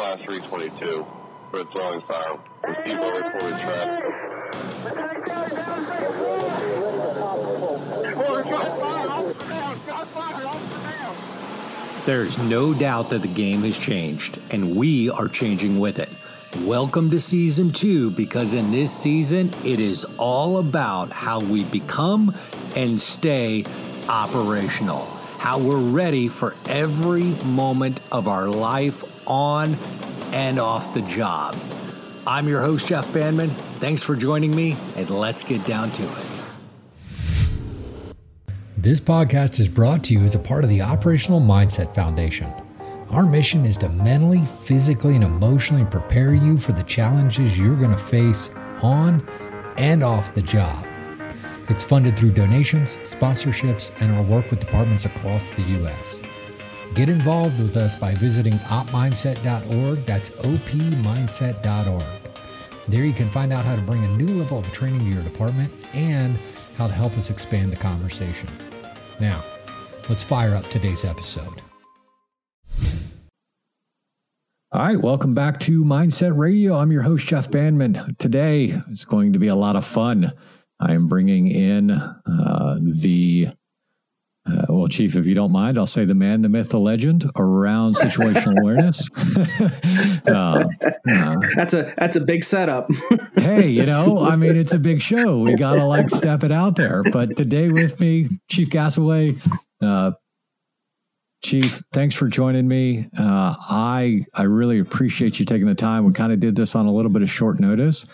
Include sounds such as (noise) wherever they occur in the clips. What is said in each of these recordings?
class 322 for forward track. There's no doubt that the game has changed, and we are changing with it. Welcome to season two because in this season, it is all about how we become and stay operational, how we're ready for every moment of our life on and off the job. I'm your host, Jeff Bandman. Thanks for joining me, and let's get down to it. This podcast is brought to you as a part of the Operational Mindset Foundation. Our mission is to mentally, physically, and emotionally prepare you for the challenges you're going to face on and off the job. It's funded through donations, sponsorships, and our work with departments across the U.S. Get involved with us by visiting opmindset.org. That's opmindset.org. There you can find out how to bring a new level of training to your department and how to help us expand the conversation. Now, let's fire up today's episode. All right, welcome back to Mindset Radio. I'm your host, Jeff Bandman. Today is going to be a lot of fun. I am bringing in uh, the, uh, well, Chief, if you don't mind, I'll say the man, the myth, the legend around situational awareness. (laughs) (laughs) uh, that's a that's a big setup. (laughs) hey, you know, I mean, it's a big show. We gotta like step it out there. But today with me, Chief Gasaway, uh, Chief, thanks for joining me. Uh, I I really appreciate you taking the time. We kind of did this on a little bit of short notice,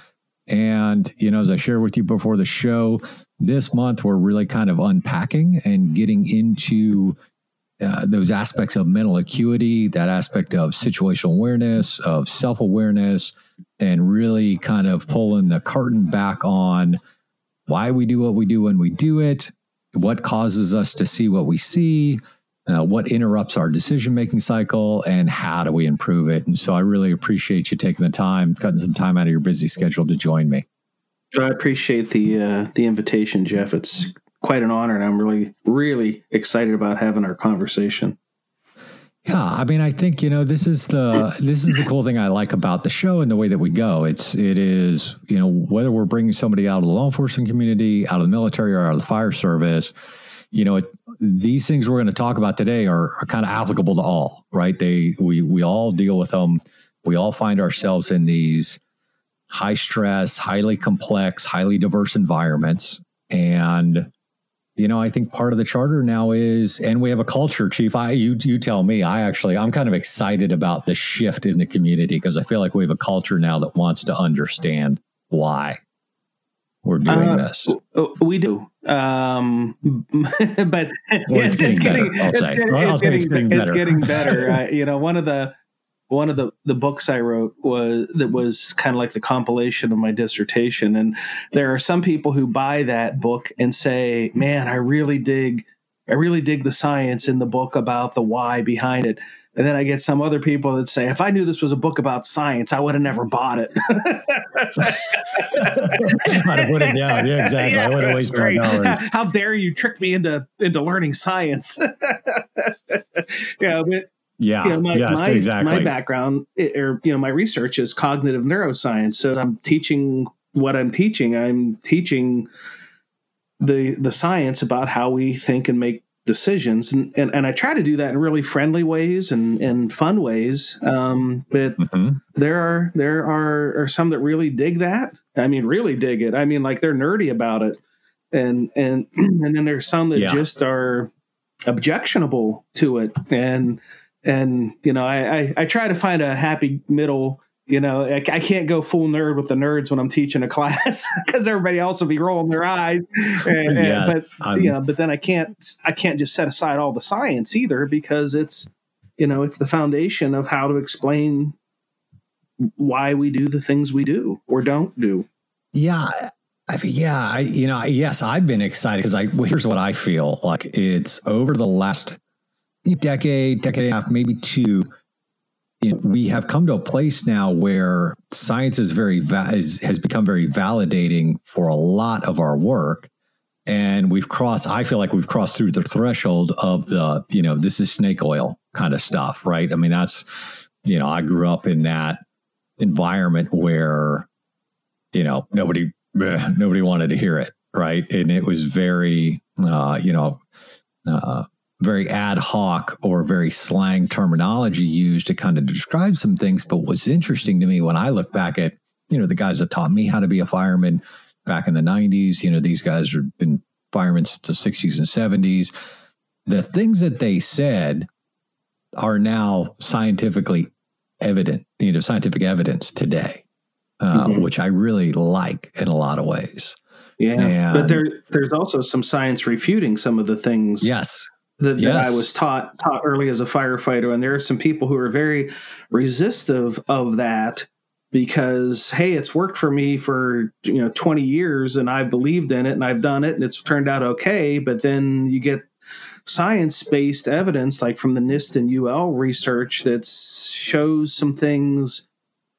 and you know, as I shared with you before the show, this month we're really kind of unpacking and getting into uh, those aspects of mental acuity, that aspect of situational awareness, of self awareness, and really kind of pulling the curtain back on why we do what we do when we do it, what causes us to see what we see uh, what interrupts our decision making cycle and how do we improve it. And so I really appreciate you taking the time, cutting some time out of your busy schedule to join me. I appreciate the uh, the invitation, Jeff. It's quite an honor, and I'm really really excited about having our conversation. Yeah, I mean, I think you know this is the this is the cool thing I like about the show and the way that we go. It's it is you know whether we're bringing somebody out of the law enforcement community, out of the military, or out of the fire service you know, it, these things we're going to talk about today are, are kind of applicable to all, right? They we we all deal with them. We all find ourselves in these high stress, highly complex, highly diverse environments, and you know, I think part of the charter now is, and we have a culture, Chief. I you you tell me. I actually I'm kind of excited about the shift in the community because I feel like we have a culture now that wants to understand why we're doing uh, this. We do. Um, (laughs) but well, it's, (laughs) it's, getting, it's, getting, it's, getting, it's getting better. (laughs) uh, you know, one of the one of the the books I wrote was that was kind of like the compilation of my dissertation, and there are some people who buy that book and say, "Man, I really dig." I really dig the science in the book about the why behind it. And then I get some other people that say, if I knew this was a book about science, I would have never bought it. (laughs) I'd have put it down. Yeah, exactly. Yeah, I would have wasted my dollars. (laughs) How dare you trick me into into learning science? (laughs) yeah, but yeah, you know, my, yes, my, exactly. my background or you know my research is cognitive neuroscience. So I'm teaching what I'm teaching. I'm teaching the the science about how we think and make decisions and, and, and I try to do that in really friendly ways and, and fun ways. Um, but mm-hmm. there are there are, are some that really dig that. I mean, really dig it. I mean, like they're nerdy about it. And and (clears throat) and then there's some that yeah. just are objectionable to it. And and you know, I, I, I try to find a happy middle you know, I, I, can't go full nerd with the nerds when I'm teaching a (laughs) class because everybody else will be rolling their eyes. (laughs) And, yes, but I'm, you know, but then I can't I can't just set aside all the science either because it's you know it's the foundation of how to explain why we do the things we do or don't do. Yeah, I mean, yeah, I you know, yes, I've been excited because I well, here's what I feel like it's over the last decade, decade and a half, maybe two we have come to a place now where science is very va- is, has become very validating for a lot of our work and we've crossed i feel like we've crossed through the threshold of the you know this is snake oil kind of stuff right i mean that's you know, I grew up in that environment where, you know, nobody nobody wanted to hear it, right? And it was very, uh, you know, uh, very ad hoc or very slang terminology used to kind of describe some things. But what's interesting to me when I look back at, you know, the guys that taught me how to be a fireman back in the 90s, you know, these guys have been firemen since the 60s and 70s. The things that they said are now scientifically evident, you know, scientific evidence today, uh, mm-hmm. which I really like in a lot of ways. Yeah, and, but there there's also some science refuting some of the things. Yes, that, yes. that I was taught taught early as a firefighter, and there are some people who are very resistive of that because hey, it's worked for me for you know 20 years, and I've believed in it, and I've done it, and it's turned out okay. But then you get science based evidence, like from the NIST and UL research, that shows some things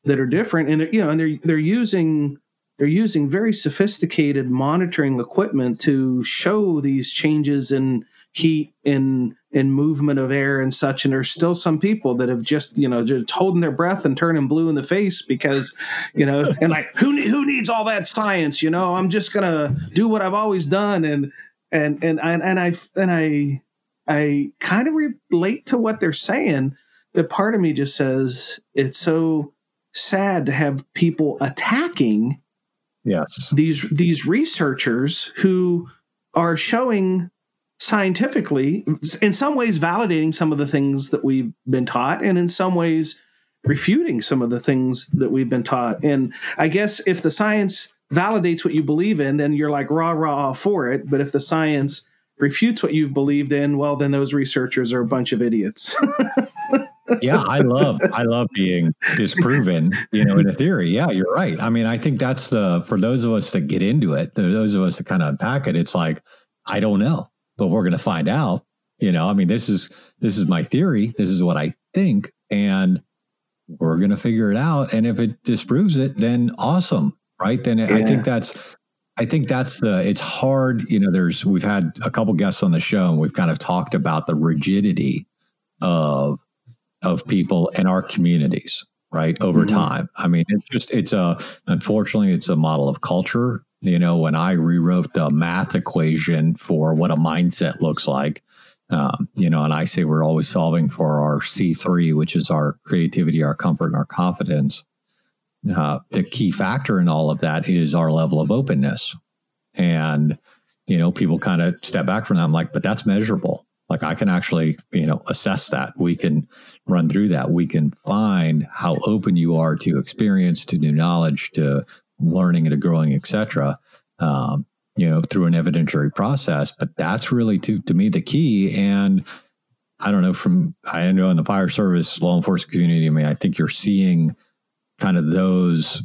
that are different, and you know, and they're they're using they're using very sophisticated monitoring equipment to show these changes in heat and and movement of air and such. And there's still some people that have just you know just holding their breath and turning blue in the face because you know and like who who needs all that science you know? I'm just gonna do what i've always done. And and and and, and i and i i kind of relate to what they're saying but part of me just says it's so sad to have people attacking yes. these these researchers who are showing scientifically, in some ways validating some of the things that we've been taught, and in some ways refuting some of the things that we've been taught. And I guess if the science validates what you believe in, then you're like rah rah for it. But if the science refutes what you've believed in, well, then those researchers are a bunch of idiots. (laughs) yeah, I love I love being disproven, you know, in a theory. Yeah, you're right. I mean, I think that's the for those of us that get into it, those of us that kind of unpack it, it's like, I don't know but we're going to find out. You know, I mean, this is this is my theory. This is what I think, and we're going to figure it out. And if it disproves it, then awesome, right? Then yeah. I think that's I think that's the it's hard. You know, there's we've had a couple guests on the show, and we've kind of talked about the rigidity of of people in our communities right over mm-hmm. time i mean it's just it's a unfortunately it's a model of culture you know, when I rewrote the math equation for what a mindset looks like, um, you know, and I say we're always solving for our C3, which is our creativity, our comfort, and our confidence. Uh, the key factor in all of that is our level of openness. And, you know, people kind of step back from that. I'm like, but that's measurable. Like I can actually, you know, assess that. We can run through that. We can find how open you are to experience, to new knowledge, to learning and growing, etc. Um, you know, through an evidentiary process. But that's really to to me the key. And I don't know from I know in the fire service, law enforcement community. I mean, I think you're seeing kind of those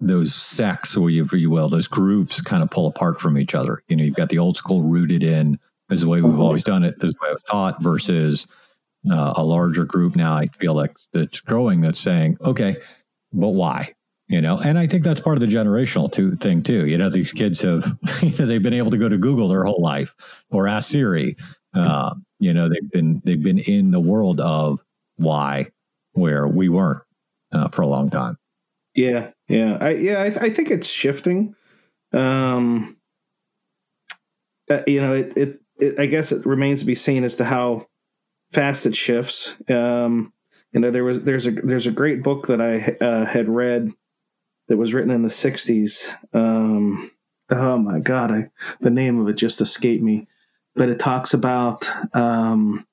those sects, or you, if you will, those groups kind of pull apart from each other. You know, you've got the old school rooted in this is the way we've always done it, this is the way I've taught, versus uh, a larger group now. I feel like that's growing that's saying, okay, but why? You know? And i think that's part of the generational too, thing too. You know these kids have (laughs) you know they've been able to go to google their whole life or ask siri. Uh, you know they've been they've been in the world of why where we weren't uh, for a long time. Yeah yeah. I yeah i, I think it's shifting. Um uh, you know it, it, it i guess it remains to be seen as to how fast it shifts. Um you know there was there's a there's a great book that i uh, had read that was written in the 60s. Um, oh my God, I, the name of it just escaped me. But it talks about um,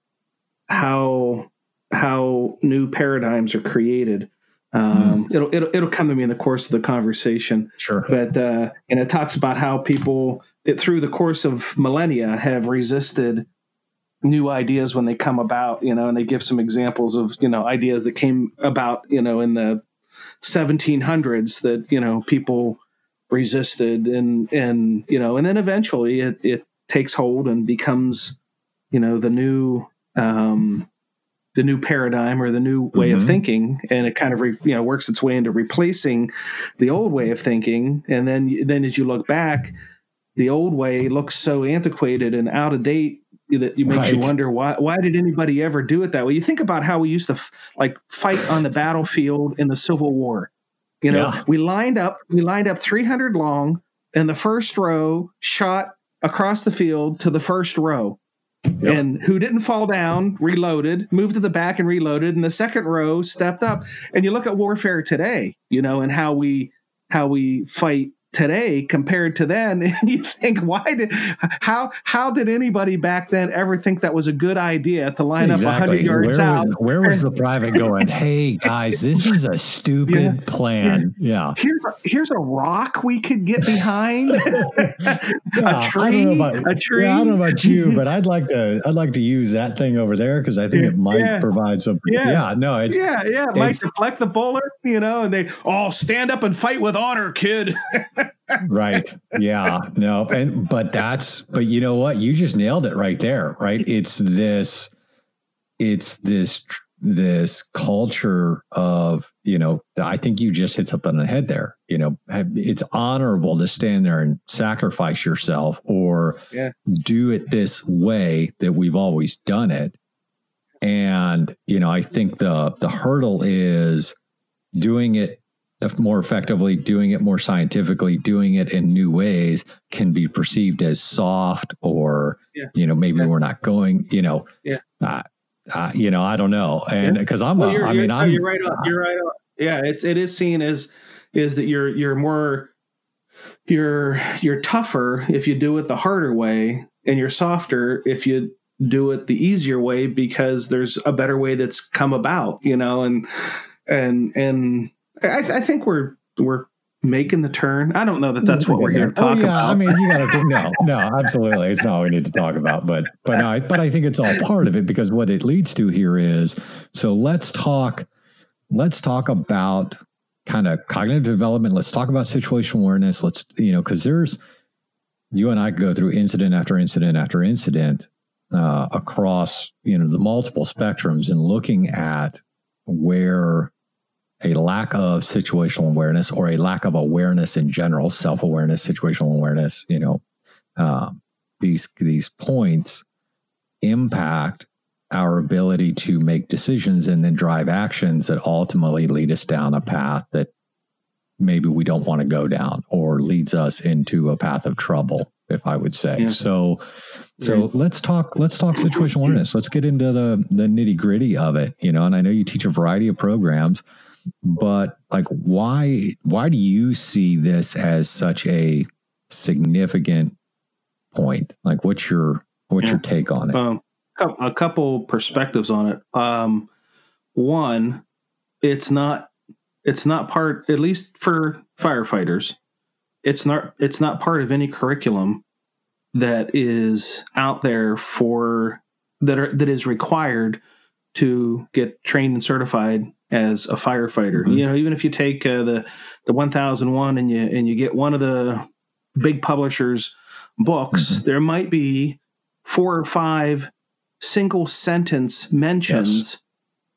how how new paradigms are created. Um, mm. it'll, it'll it'll come to me in the course of the conversation. Sure. But uh, and it talks about how people it, through the course of millennia have resisted new ideas when they come about. You know, and they give some examples of you know ideas that came about you know in the 1700s that you know people resisted and and you know and then eventually it, it takes hold and becomes you know the new um the new paradigm or the new way mm-hmm. of thinking and it kind of re, you know works its way into replacing the old way of thinking and then then as you look back the old way looks so antiquated and out of date that you makes you wonder why why did anybody ever do it that way? You think about how we used to f- like fight on the battlefield in the Civil War. You know, Yeah. we lined up we lined up 300 long, and the first row shot across the field to the first row. And who didn't fall down, reloaded, moved to the back and reloaded, and the second row stepped up. And you look at warfare today, you know, and how we how we fight today compared to then (laughs) and you think why did how how did anybody back then ever think that was a good idea to line up 100 yards where out Was, where was the private going? (laughs) Hey guys, this is a stupid Yeah. plan. Yeah. here's a, here's a rock we could get behind (laughs) Yeah, a I tree don't know about, a tree Yeah, I don't know about you, but I'd like to. I'd like to use that thing over there because I think it might provide some. Yeah. No, it's yeah yeah it might deflect the bullet you know and they all stand up and fight with honor kid right. Yeah, no, and but that's but you know what? You just nailed it right there. Right? It's this. It's this this culture of you know. I think you just hit something on the head there. You know, it's honorable to stand there and sacrifice yourself or Yeah. do it this way that we've always done it. And you know, I think the the hurdle is doing it more effectively, doing it more scientifically, doing it in new ways can be perceived as soft or, Yeah. you know, maybe Yeah. we're not going, you know, Yeah. uh, uh, you know, I don't know. And because I'm, Well, a, I mean, I'm, you're right. You're right. Yeah, it's it is seen as is that you're you're more you're you're tougher if you do it the harder way, and you're softer if you do it the easier way because there's a better way that's come about. You know, and and and I, I think we're we're making the turn. I don't know that that's what we're here to talk oh, yeah, about. I mean, you got to (laughs) no, no, absolutely, it's not what we need to talk about, but but no, I, but I think it's all part of it because what it leads to here is so let's talk, let's talk about kind of cognitive development. Let's talk about situational awareness. Let's you know because there's you and I go through incident after incident after incident uh, across you know the multiple spectrums and looking at where a lack of situational awareness or a lack of awareness in general, self awareness, situational awareness, you know, um, these these points impact our ability to make decisions and then drive actions that ultimately lead us down a path that maybe we don't want to go down or leads us into a path of trouble if i would say. Yeah. so so let's talk let's talk situational awareness. Let's get into the the nitty gritty of it you know and i know you teach a variety of programs but like why why do you see this as such a significant point like what's your what's Yeah. your take on it um, a couple perspectives on it. Um, one, it's not it's not part at least for firefighters. It's not it's not part of any curriculum that is out there for that are that is required to get trained and certified as a firefighter. Mhm. You know, even if you take uh, the the 1001 and you and you get one of the big publishers books, Mhm. there might be four or five single sentence mentions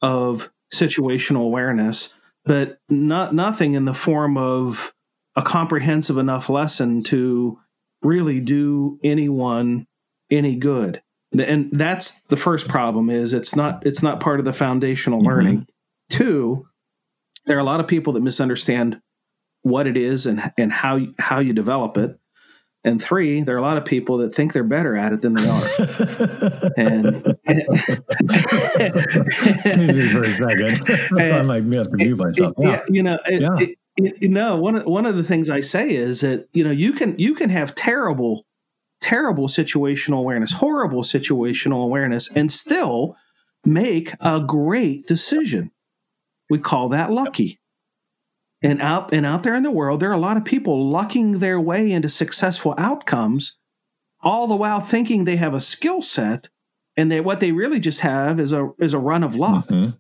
of situational awareness, but not nothing in the form of a comprehensive enough lesson to really do anyone any good. And that's the first problem is it's not it's not part of the foundational Mhm. learning. Two, there are a lot of people that misunderstand what it is and and how you- how you develop it. And three, there are a lot of people that think they're better at it than they are. (laughs) And excuse me for a second (laughs) i might have to mute myself yeah, yeah. you know, it, Yeah. it- it- you know, one of, one of the things I say is that you know you can you can have terrible, terrible situational awareness, horrible situational awareness, and still make a great decision. We call that lucky. And out and out there in the world, there are a lot of people lucking their way into successful outcomes, all the while thinking they have a skill set, and that what they really just have is a is a run of luck Mhm.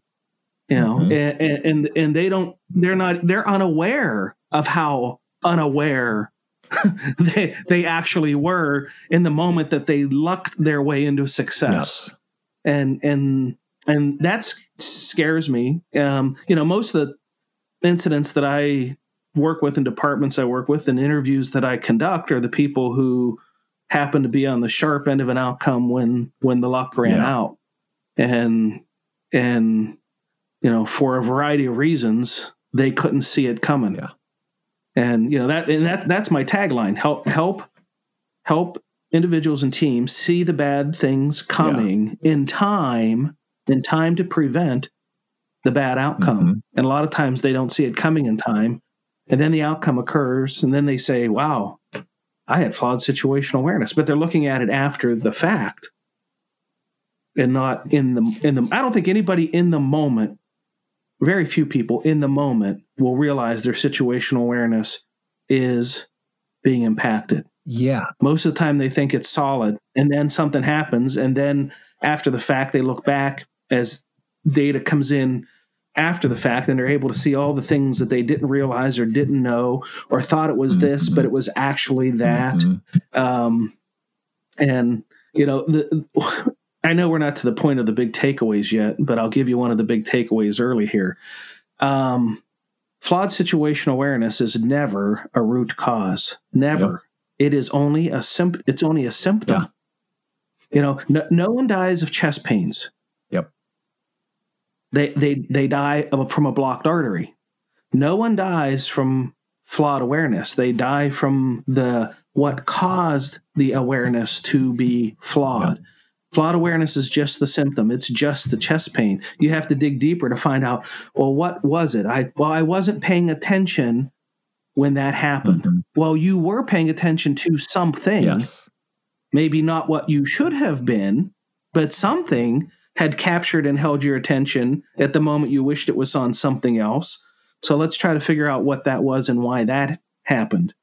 you know Mhm. and, and and and they don't they're not they're unaware of how unaware (laughs) they they actually were in the moment that they lucked their way into success yes and and and that scares me um you know most of the incidents that i work with in departments i work with and interviews that i conduct are the people who happened to be on the sharp end of an outcome when when the luck ran Yeah. out and and you know for a variety of reasons they couldn't see it coming Yeah. and you know that and that that's my tagline help help help individuals and teams see the bad things coming in time in time to prevent the bad outcome Mhm. and a lot of times they don't see it coming in time and then the outcome occurs and then they say wow i had flawed situational awareness but they're looking at it after the fact and not in the in the i don't think anybody in the moment very few people in the moment will realize their situational awareness is being impacted Yeah. most of the time they think it's solid and then something happens and then after the fact they look back as data comes in after the fact and they're able to see all the things that they didn't realize or didn't know or thought it was this but it was actually that. Mhm. um, and you know the i know we're not to the point of the big takeaways yet but i'll give you one of the big takeaways early here. Um, flawed situational awareness is never a root cause. Never. It is only a symp- it's only a symptom. Yeah. you know no, no one dies of chest pains. Yep. They they they die of, from a blocked artery. No one dies from flawed awareness. They die from the what caused the awareness to be flawed. Flawed awareness is just the symptom. It's just the chest pain. You have to dig deeper to find out well what was it? I well i wasn't paying attention when that happened. Mhm. well you were paying attention to something. Yes. maybe not what you should have been, but something had captured and held your attention at the moment you wished it was on something else. So let's try to figure out what that was and why that happened.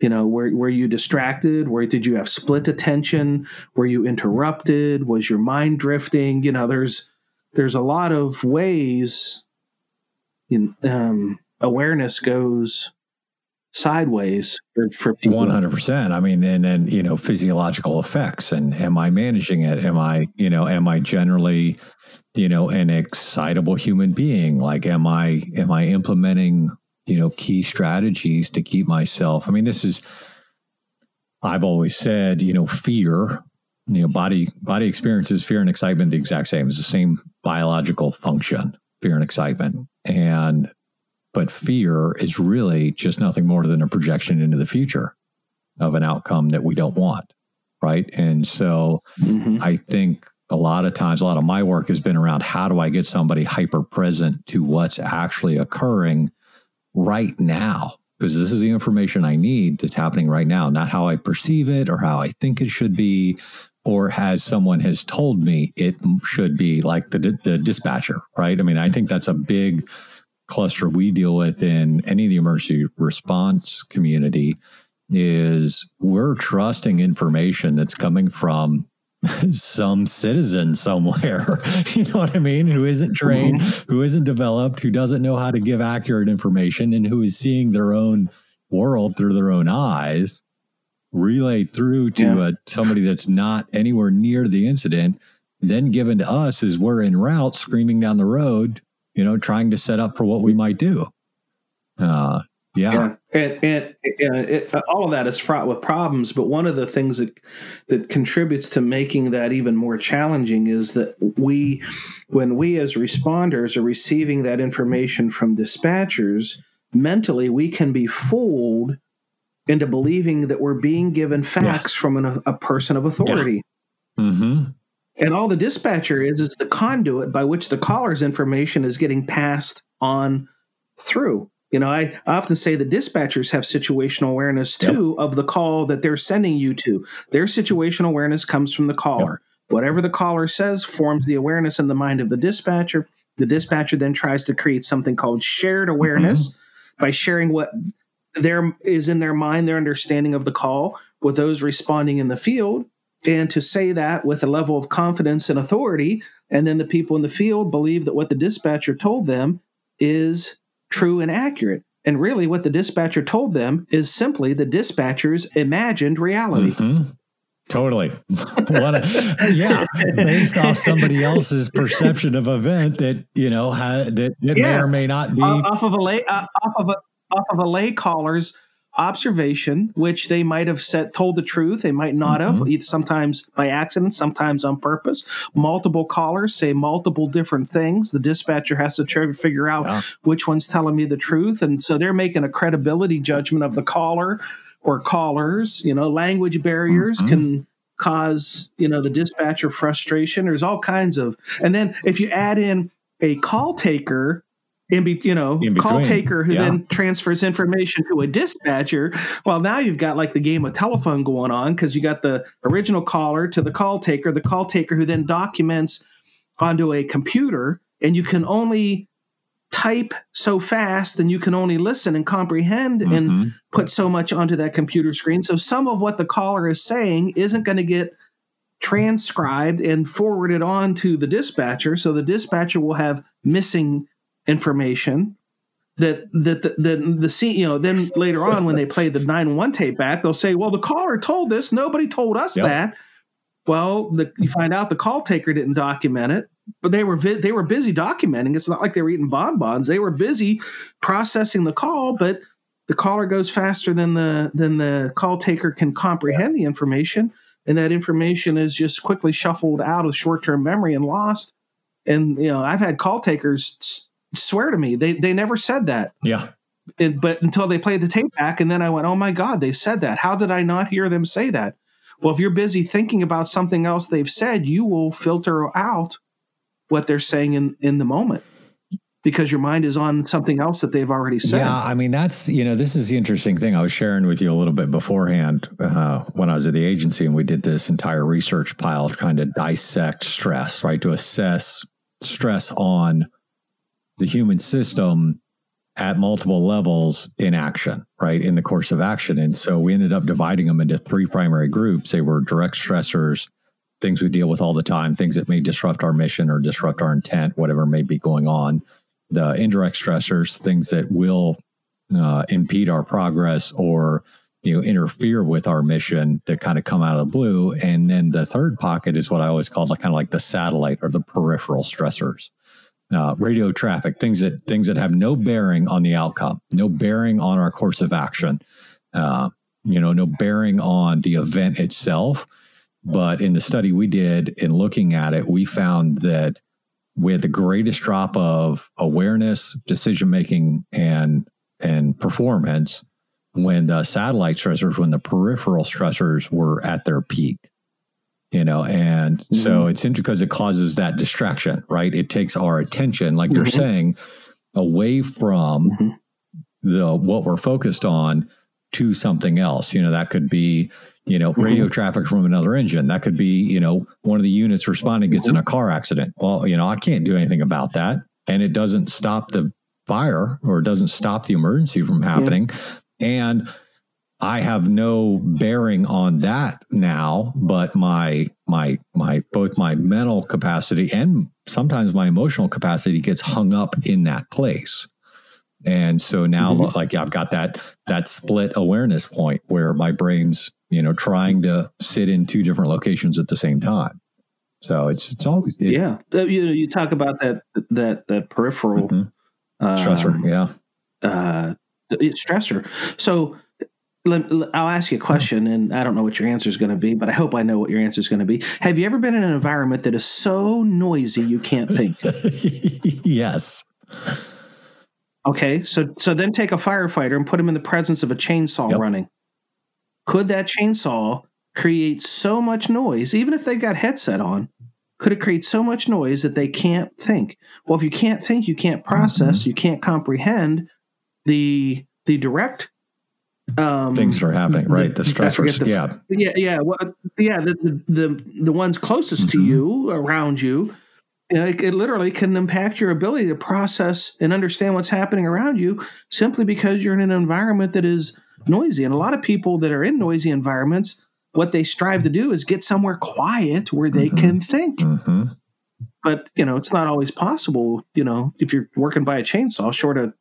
You know, were, were you distracted? Where did you have split attention? Were you interrupted? Was your mind drifting? You know, there's there's a lot of ways in, um, awareness goes sideways for, people. One hundred percent. I mean, and then you know, physiological effects, and am I managing it? Am I, you know, am I generally, you know, an excitable human being? Like, am I, am I implementing, you know, key strategies to keep myself? I mean, this is, I've always said, you know, fear, you know, body body experiences fear and excitement the exact same. It's the same biological function, fear and excitement, and but fear is really just nothing more than a projection into the future of an outcome that we don't want. Right. And so Mhm. I think a lot of times, a lot of my work has been around how do I get somebody hyper present to what's actually occurring right now? Because this is the information I need that's happening right now, not how I perceive it or how I think it should be, or as someone has told me it should be, like the, the dispatcher, right? I mean, I think that's a big cluster we deal with in any of the emergency response community is we're trusting information that's coming from (laughs) some citizen somewhere. (laughs) You know what i mean? Who isn't trained who isn't developed who doesn't know how to give accurate information and who is seeing their own world through their own eyes relayed through to Yeah. uh, somebody that's not anywhere near the incident then given to us as we're in route screaming down the road you know trying to set up for what we might do uh yeah, yeah, and and, and it, all of that is fraught with problems. But one of the things that that contributes to making that even more challenging is that we, when we as responders are receiving that information from dispatchers, mentally we can be fooled into believing that we're being given facts from an, a person of authority. mm-hmm. And all the dispatcher is is the conduit by which the caller's information is getting passed on through. You know, I often say the dispatchers have situational awareness too of the call that they're sending you to. Their situational awareness comes from the caller. Whatever the caller says forms the awareness in the mind of the dispatcher. The dispatcher then tries to create something called shared awareness mm-hmm. by sharing what there is in their mind, their understanding of the call with those responding in the field and to say that with a level of confidence and authority and then the people in the field believe that what the dispatcher told them is true and accurate and really what the dispatcher told them is simply the dispatcher's imagined reality Mhm. Totally. (laughs) what a, yeah, based off somebody else's perception of event that you know ha, that, that may or may not be. off off of a lay uh, off of a off of a lay caller's observation, which they might have said told the truth, they might not have, Mhm. either sometimes by accident, sometimes on purpose. Multiple callers say multiple different things. The dispatcher has to try to figure out Yeah. which one's telling me the truth, and so they're making a credibility judgment of the caller or callers. You know, language barriers Mhm. can cause you know the dispatcher frustration. There's all kinds of, and then if you add in a call taker in be you know call taker who yeah. then transfers information to a dispatcher well now you've got like the game of telephone going on because you got the original caller to the call taker the call taker who then documents onto a computer and you can only type so fast and you can only listen and comprehend and Mhm. put so much onto that computer screen so some of what the caller is saying isn't going to get transcribed and forwarded on to the dispatcher so the dispatcher will have missing information that that the, the, the scene you know then later on when they play the 9-1 tape back they'll say well the caller told this. Nobody told us Yep. that. Well the, you find out the call taker didn't document it but they were vi- they were busy documenting. It's not like they were eating bonbons. They were busy processing the call but the caller goes faster than the than the call taker can comprehend the information. And that information is just quickly shuffled out of short-term memory and lost. And you know i've had call takers swear to me they they never said that Yeah. but until they played the tape back and then i went oh my god they said that how did i not hear them say that well if you're busy thinking about something else they've said you will filter out what they're saying in in the moment because your mind is on something else that they've already said Yeah, I mean that's you know this is the interesting thing. I was sharing with you a little bit beforehand uh, when I was at the agency, and we did this entire research pile to kind of dissect stress, right? To assess stress on the human system at multiple levels in action, right? In the course of action, and so we ended up dividing them into three primary groups. They were direct stressors, things we deal with all the time, things that may disrupt our mission or disrupt our intent, whatever may be going on the indirect stressors, things that will uh, impede our progress or you know interfere with our mission that kind of come out of the blue. And then the third pocket is what I always call like kind of like the satellite or the peripheral stressors. Uh, radio traffic, things that things that have no bearing on the outcome, no bearing on our course of action, uh, you know, no bearing on the event itself. But in the study we did in looking at it, we found that we had the greatest drop of awareness, decision making, and and performance when the satellite stressors, when the peripheral stressors were at their peak. You know, and so it's interesting because it causes that distraction, right? It takes our attention, like you're Mhm. saying, away from Mhm. the what we're focused on to something else. You know, that could be, you know, radio traffic from another engine. That could be, you know, one of the units responding gets in a car accident. Well, you know, I can't do anything about that. And it doesn't stop the fire or it doesn't stop the emergency from happening. And I have no bearing on that now, but my my my both my mental capacity and sometimes my emotional capacity gets hung up in that place. And so now Mhm. like I've got that that split awareness point where my brain's, you know, trying to sit in two different locations at the same time. So it's it's always it, yeah you you talk about that that that peripheral Mhm. stressor. um, yeah. uh, stressor. So I'll ask you a question, and I don't know what your answer is going to be, but I hope I know what your answer is going to be. Have you ever been in an environment that is so noisy you can't think? (laughs) yes. Okay, so so then take a firefighter and put him in the presence of a chainsaw Yep. running. Could that chainsaw create so much noise, even if they got headset on? Could it create so much noise that they can't think? Well, if you can't think, you can't process, mm-hmm. you can't comprehend the the direct um, Things are happening, right? The forget stressors. the- yeah. yeah, yeah, well, yeah. The the the, the ones closest to Mhm. you, around you, you know, it, it literally can impact your ability to process and understand what's happening around you simply because you're in an environment that is noisy. And a lot of people that are in noisy environments, what they strive to do is get somewhere quiet where they Mhm. can think. hmm But you know, it's not always possible. You know, if you're working by a chainsaw, short of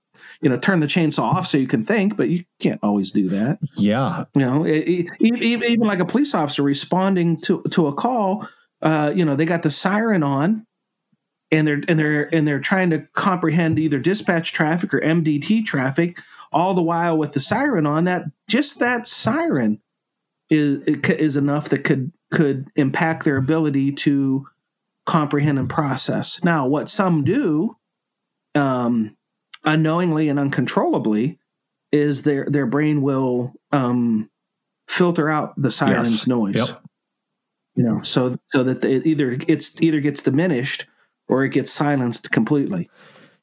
you know, turn the chainsaw off so you can think, but you can't always do that. Yeah. You know, e- even, even like a police officer responding to to a call, uh, you know, they got the siren on, and they're and they're and they're trying to comprehend either dispatch traffic or MDT traffic. all the while with the siren on that just that siren is is enough that could could impact their ability to comprehend and process now what some do um, unknowingly and uncontrollably is their their brain will um, filter out the siren's yes. noise yep. you know so so that it either it's either gets diminished or it gets silenced completely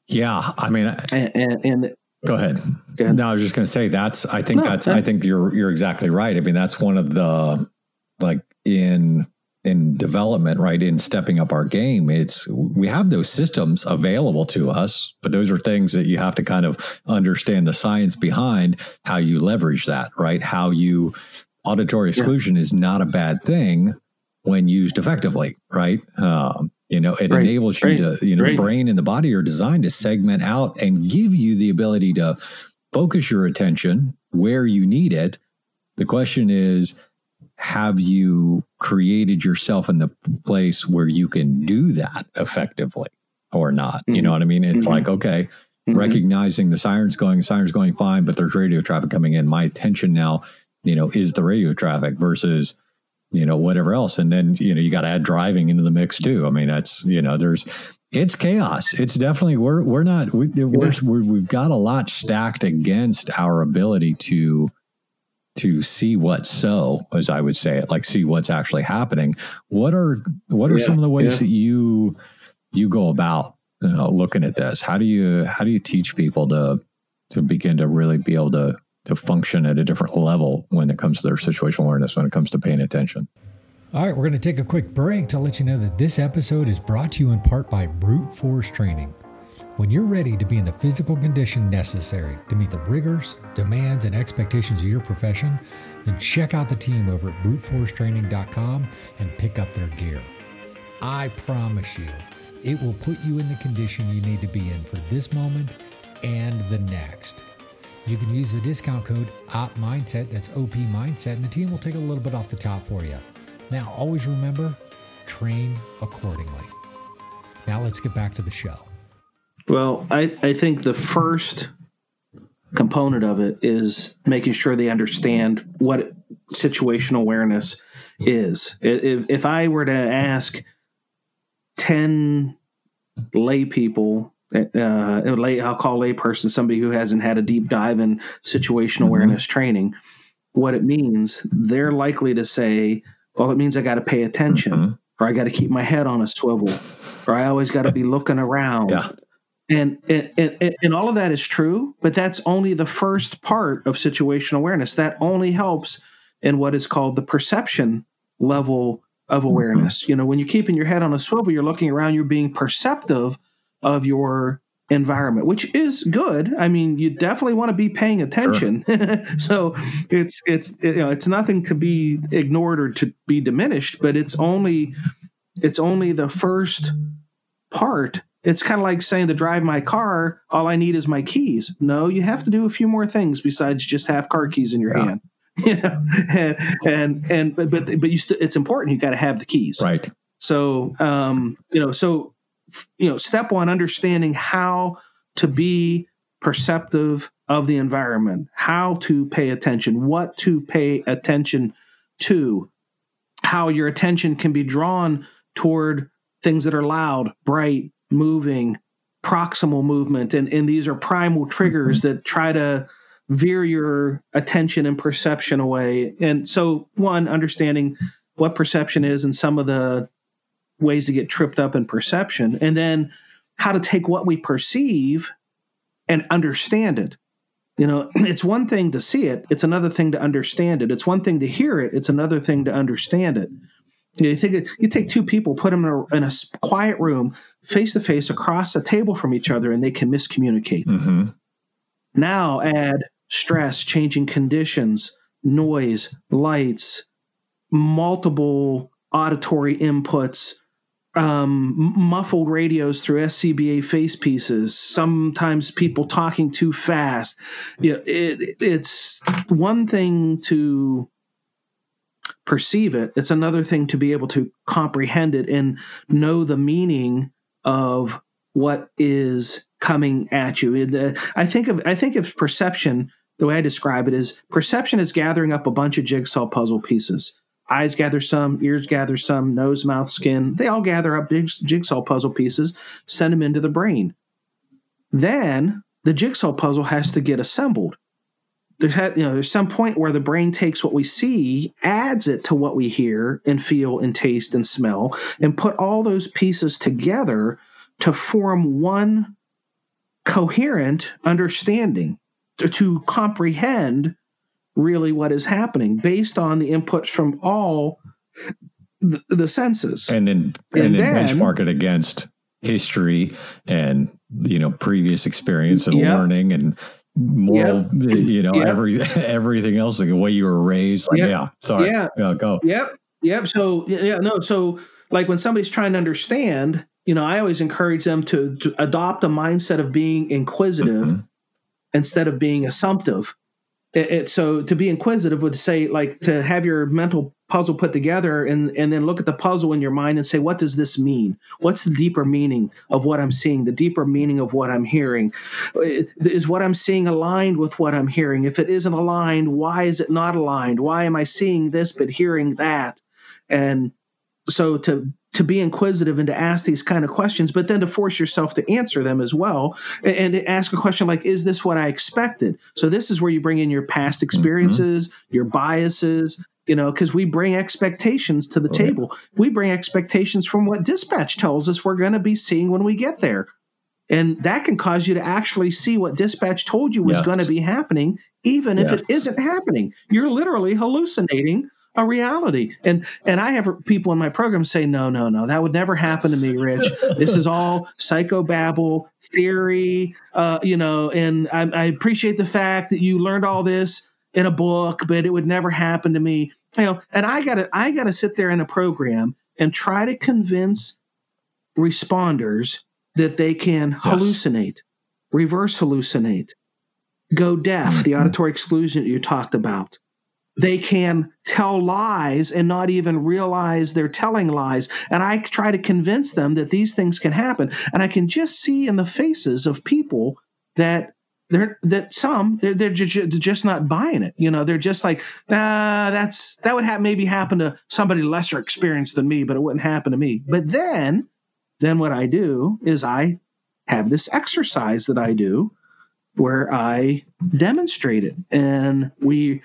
yeah i mean and, and, and Go ahead. Go ahead. No, I was just going to say that's. I think no, that's. I think you're you're exactly right. I mean, that's one of the like in in development, right? In stepping up our game, it's we have those systems available to us, but those are things that you have to kind of understand the science behind how you leverage that, right? How you auditory exclusion yeah. is not a bad thing when used effectively, right? Um, you know, it right. enables you right. to, you know, right. brain and the body are designed to segment out and give you the ability to focus your attention where you need it. The question is, have you created yourself in the place where you can do that effectively or not? Mm-hmm. You know what I mean? It's mm-hmm. like, okay, mm-hmm. recognizing the sirens going, the sirens going fine, but there's radio traffic coming in. My attention now, you know, is the radio traffic versus you know, whatever else. And then, you know, you got to add driving into the mix too. I mean, that's, you know, there's, it's chaos. It's definitely, we're, we're not, we, we're, we're, we've got a lot stacked against our ability to, to see what's so, as I would say it, like see what's actually happening. What are, what are yeah, some of the ways yeah. that you, you go about you know, looking at this? How do you, how do you teach people to, to begin to really be able to to function at a different level when it comes to their situational awareness, when it comes to paying attention. All right, we're going to take a quick break to let you know that this episode is brought to you in part by Brute Force Training. When you're ready to be in the physical condition necessary to meet the rigors, demands, and expectations of your profession, then check out the team over at bruteforcetraining.com and pick up their gear. I promise you, it will put you in the condition you need to be in for this moment and the next. You can use the discount code OP Mindset, that's OP Mindset, and the team will take a little bit off the top for you. Now, always remember train accordingly. Now, let's get back to the show. Well, I, I think the first component of it is making sure they understand what situational awareness is. If, if I were to ask 10 lay people uh, lay, I'll call layperson somebody who hasn't had a deep dive in situational mm-hmm. awareness training. What it means, they're likely to say, "Well, it means I got to pay attention, mm-hmm. or I got to keep my head on a swivel, or I always got to be looking around." Yeah. And, and, and and all of that is true, but that's only the first part of situational awareness. That only helps in what is called the perception level of mm-hmm. awareness. You know, when you're keeping your head on a swivel, you're looking around, you're being perceptive of your environment, which is good. I mean, you definitely want to be paying attention. Sure. (laughs) so it's it's you know it's nothing to be ignored or to be diminished, but it's only it's only the first part. It's kind of like saying to drive my car, all I need is my keys. No, you have to do a few more things besides just have car keys in your yeah. hand. (laughs) You know, and and and but but, but you st- it's important. You got to have the keys, right? So um, you know, so you know, step one, understanding how to be perceptive of the environment, how to pay attention, what to pay attention to, how your attention can be drawn toward things that are loud, bright, moving, proximal movement. And, and these are primal triggers mm-hmm. that try to veer your attention and perception away. And so, one, understanding what perception is and some of the ways to get tripped up in perception, and then how to take what we perceive and understand it. You know, (clears throat) it's one thing to see it, it's another thing to understand it. It's one thing to hear it, it's another thing to understand it. You, think you take two people, put them in a, in a quiet room, face to face, across a table from each other, and they can miscommunicate. Mm-hmm. Now add stress, changing conditions, noise, lights, multiple auditory inputs, um, muffled radios through SCBA face pieces, sometimes people talking too fast. You know, it, it's one thing to perceive it, it's another thing to be able to comprehend it and know the meaning of what is coming at you. Uh, I think of I think of perception. The way I describe it is perception is gathering up a bunch of jigsaw puzzle pieces. Eyes gather some, ears gather some, nose, mouth, skin. They all gather up jigsaw puzzle pieces, send them into the brain. Then the jigsaw puzzle has to get assembled. There's you know there's some point where the brain takes what we see, adds it to what we hear and feel and taste and smell, and put all those pieces together to form one coherent understanding to, to comprehend really what is happening based on the inputs from all the, the senses. And then and, And then, then- benchmark it against history and you know previous experience and Yeah. learning and moral you know Yeah. every (laughs) everything else like the way you were raised like, Yeah. yeah sorry Yeah. go go Yep. Yep. So yeah, yeah, no. So like when somebody's trying to understand, you know, I always encourage them to, to adopt a mindset of being inquisitive Mhm. instead of being assumptive. It, it, so to be inquisitive would say like to have your mental puzzle put together and and then look at the puzzle in your mind and say what does this mean? What's the deeper meaning of what i'm seeing? The deeper meaning of what i'm hearing? Uh, is what i'm seeing aligned with what i'm hearing? If it isn't aligned why is it not aligned? Why am i seeing this but hearing that? And so to to be inquisitive and to ask these kind of questions but then to force yourself to answer them as well and, and to ask a question like is this what i expected? So this is where you bring in your past mm-hmm. experiences your biases you know because we bring expectations to the Oh, yeah. table we bring expectations from what dispatch tells us we're going to be seeing when we get there and that can cause you to actually see what dispatch told you was Yes. going to be happening even if it Yes. isn't happening you're literally hallucinating a reality and and i have people in my program say no no no that would never happen to me rich this is all psychobabble theory uh, you know and I, I appreciate the fact that you learned all this in a book but it would never happen to me you know and i gotta i gotta sit there in a program and try to convince responders that they can hallucinate reverse hallucinate go deaf the Mhm. auditory exclusion that you talked about they can tell lies and not even realize they're telling lies. And I try to convince them that these things can happen. And I can just see in the faces of people that they're that some they're, they're ju- ju- just not buying it. You know, they're just like, ah, that's that would have maybe happen to somebody lesser experienced than me, but it wouldn't happen to me. But then, then what I do is I have this exercise that I do where I demonstrate it, and we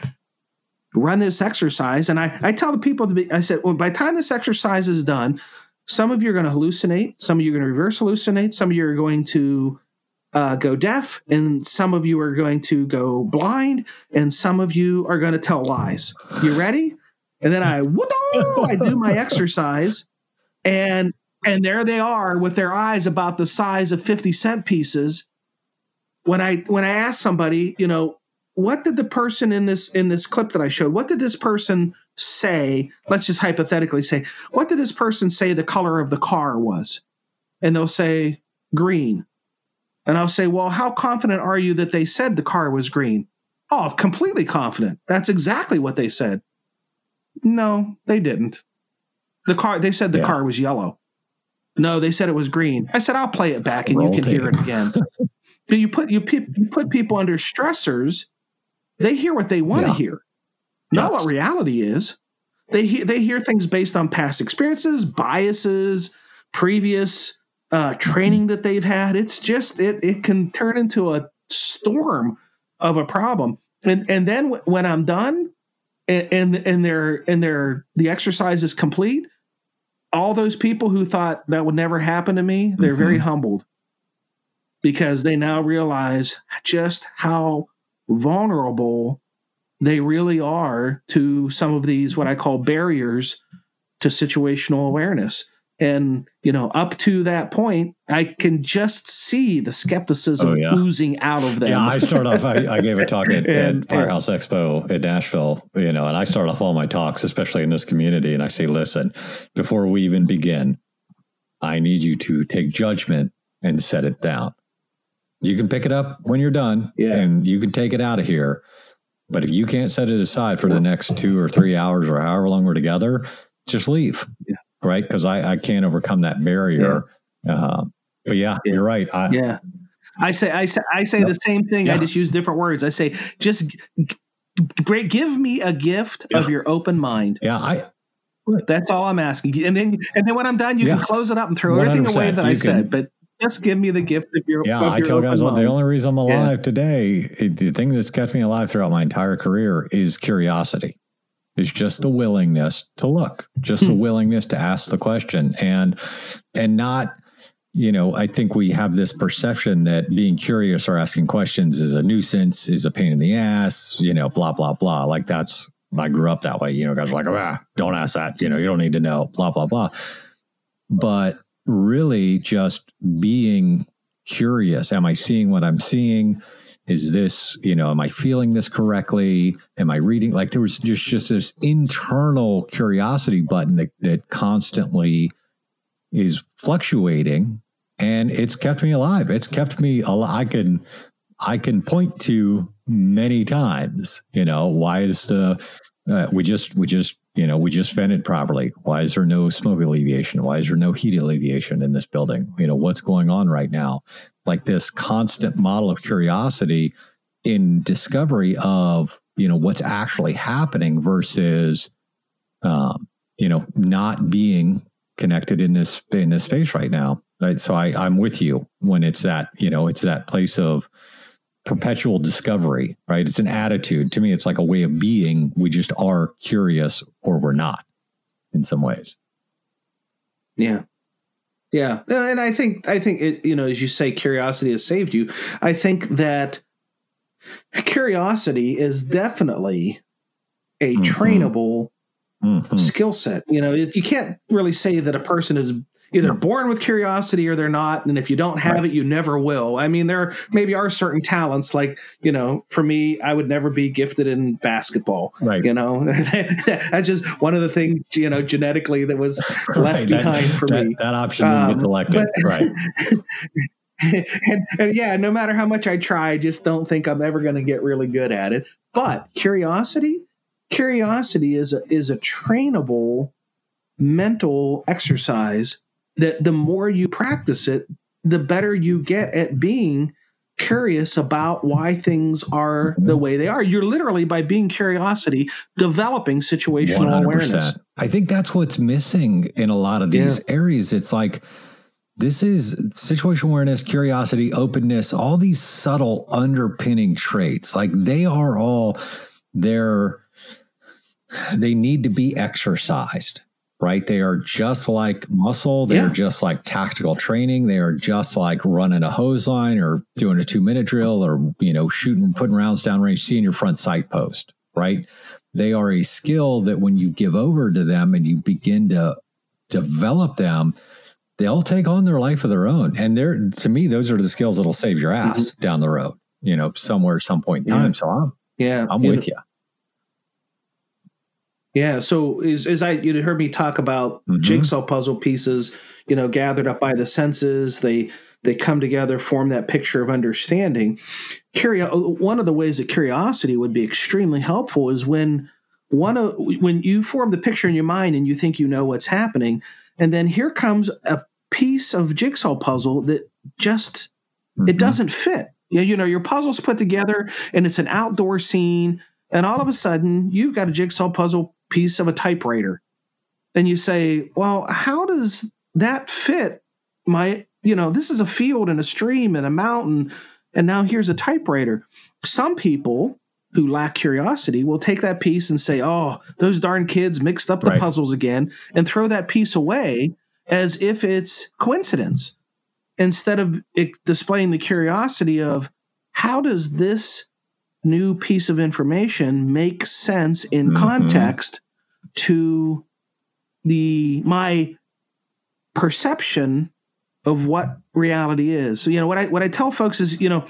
run this exercise and I, I tell the people to be i said well by the time this exercise is done some of you are going to hallucinate some of you are going to reverse hallucinate some of you are going to uh, go deaf and some of you are going to go blind and some of you are going to tell lies you ready and then i i do my exercise and and there they are with their eyes about the size of 50 cent pieces when i when i ask somebody you know what did the person in this in this clip that I showed? What did this person say? Let's just hypothetically say, what did this person say the color of the car was? And they'll say green. And I'll say, well, how confident are you that they said the car was green? Oh, completely confident. That's exactly what they said. No, they didn't. The car. They said the Yeah. car was yellow. No, they said it was green. I said I'll play it back and Roll you can hear it again. (laughs) but you put you, pe- you put people under stressors they hear what they want to Yeah. hear, not Yes. what reality is. They hear they hear things based on past experiences, biases, previous uh, training that they've had. It's just it it can turn into a storm of a problem. And and then w- when I'm done, and and and their and their the exercise is complete, all those people who thought that would never happen to me, they're very humbled because they now realize just how vulnerable they really are to some of these what I call barriers to situational awareness. And you know, up to that point, I can just see the skepticism Oh, yeah. oozing out of them. Yeah, I start off. I, I gave a talk at, (laughs) And- at Firehouse Expo in Nashville, you know, and I start off all my talks, especially in this community, and I say, "Listen, before we even begin, I need you to take judgment and set it down. You can pick it up when you're done, Yeah. and you can take it out of here. But if you can't set it aside for the next two or three hours or however long we're together, just leave. Right? Because I, I can't overcome that barrier." Uh, but yeah, Yeah. you're right. I, Yeah. I say I say I say Yep. the same thing. I just use different words. I say just g- give me a gift Yeah. of your open mind. yeah, I That's all I'm asking. And then and then when I'm done, you Yeah. can close it up and throw everything away 100%. that I You said. But just give me the gift of your Yeah, of I your tell open guys all, the only reason I'm Yeah. alive today, the thing that's kept me alive throughout my entire career is curiosity. It's just the willingness to look, just the Hmm. willingness to ask the question, and and not, you know, I think we have this perception that being curious or asking questions is a nuisance, is a pain in the ass, you know, blah blah blah. Like that's I grew up that way. You know, guys are like, ah, don't ask that. You know, you don't need to know, blah blah blah. But really, just being curious. Am I seeing what I'm seeing? Is this, you know, am I feeling this correctly? Am I reading? Like there was just just this internal curiosity button that, that constantly is fluctuating and it's kept me alive. It's kept me alive. I can I can point to many times, you know, why is the uh, we just we just you know we just vented properly. Why is there no smoke alleviation? Why is there no heat alleviation in this building? You know what's going on right now? Like this constant model of curiosity in discovery of you know what's actually happening versus um, you know not being connected in this in this space right now. Right? So i i'm with you when it's that you know it's that place of perpetual discovery, right? It's an attitude. To me, it's like a way of being. We just are curious or we're not in some ways. Yeah. Yeah. And I think I think it, you know, as you say, curiosity has saved you. I think that curiosity is definitely a Mhm. trainable Mhm. skill set. You know, it, you can't really say that a person is either born with curiosity or they're not. And if you don't have Right. it, you never will. I mean, there maybe are certain talents. Like, you know, for me, I would never be gifted in basketball. Right. You know, (laughs) that's just one of the things, you know, genetically that was (laughs) left Right. That- behind for that, me. That option Um, selected. but- right. (laughs) and, and yeah, no matter how much I try, I just don't think I'm ever going to get really good at it. But curiosity, curiosity is a, is a trainable mental exercise that the more you practice it, the better you get at being curious about why things are the way they are. You're literally by being curiosity developing situational awareness. I think that's what's missing in a lot of these areas. It's like this is situational awareness, curiosity, openness, all these subtle underpinning traits. Like they are all they're they need to be exercised, right? They are just like muscle, they're Yeah. just like tactical training, they are just like running a hose line or doing a two minute drill or you know, shooting, putting rounds down range, seeing your front sight post, right? They are a skill that when you give over to them and you begin to develop them, they'll take on their life of their own. And they're to me, those are the skills that'll save your ass mm-hmm. down the road, you know, somewhere, some point in Yeah. time. So I'm Yeah. I'm with you. Yeah. So as, as I you heard me talk about Mhm. jigsaw puzzle pieces, you know, gathered up by the senses, they they come together, form that picture of understanding. Curio- one of the ways that curiosity would be extremely helpful is when one of when you form the picture in your mind and you think you know what's happening, and then here comes a piece of jigsaw puzzle that just it Mhm. doesn't fit. You know, you know, your puzzle's put together and it's an outdoor scene, and all of a sudden you've got a jigsaw puzzle piece of a typewriter. And you say, Well, how does that fit my, you know, this is a field and a stream and a mountain, and now here's a typewriter. Some people who lack curiosity will take that piece and say, Oh, those darn kids mixed up the Right. puzzles again, and throw that piece away as if it's coincidence instead of displaying the curiosity of how does this new piece of information make sense in Mhm. context to the my perception of what reality is. So you know what I what I tell folks is you know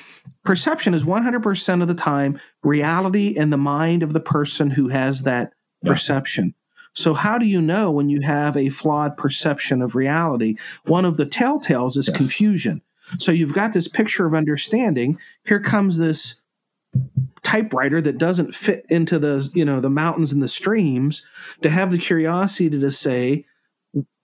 perception is 100% of the time reality in the mind of the person who has that Yeah. perception. So how do you know when you have a flawed perception of reality? One of the telltales is Yes. confusion. So you've got this picture of understanding. Here comes this typewriter that doesn't fit into the you know the mountains and the streams to have the curiosity to say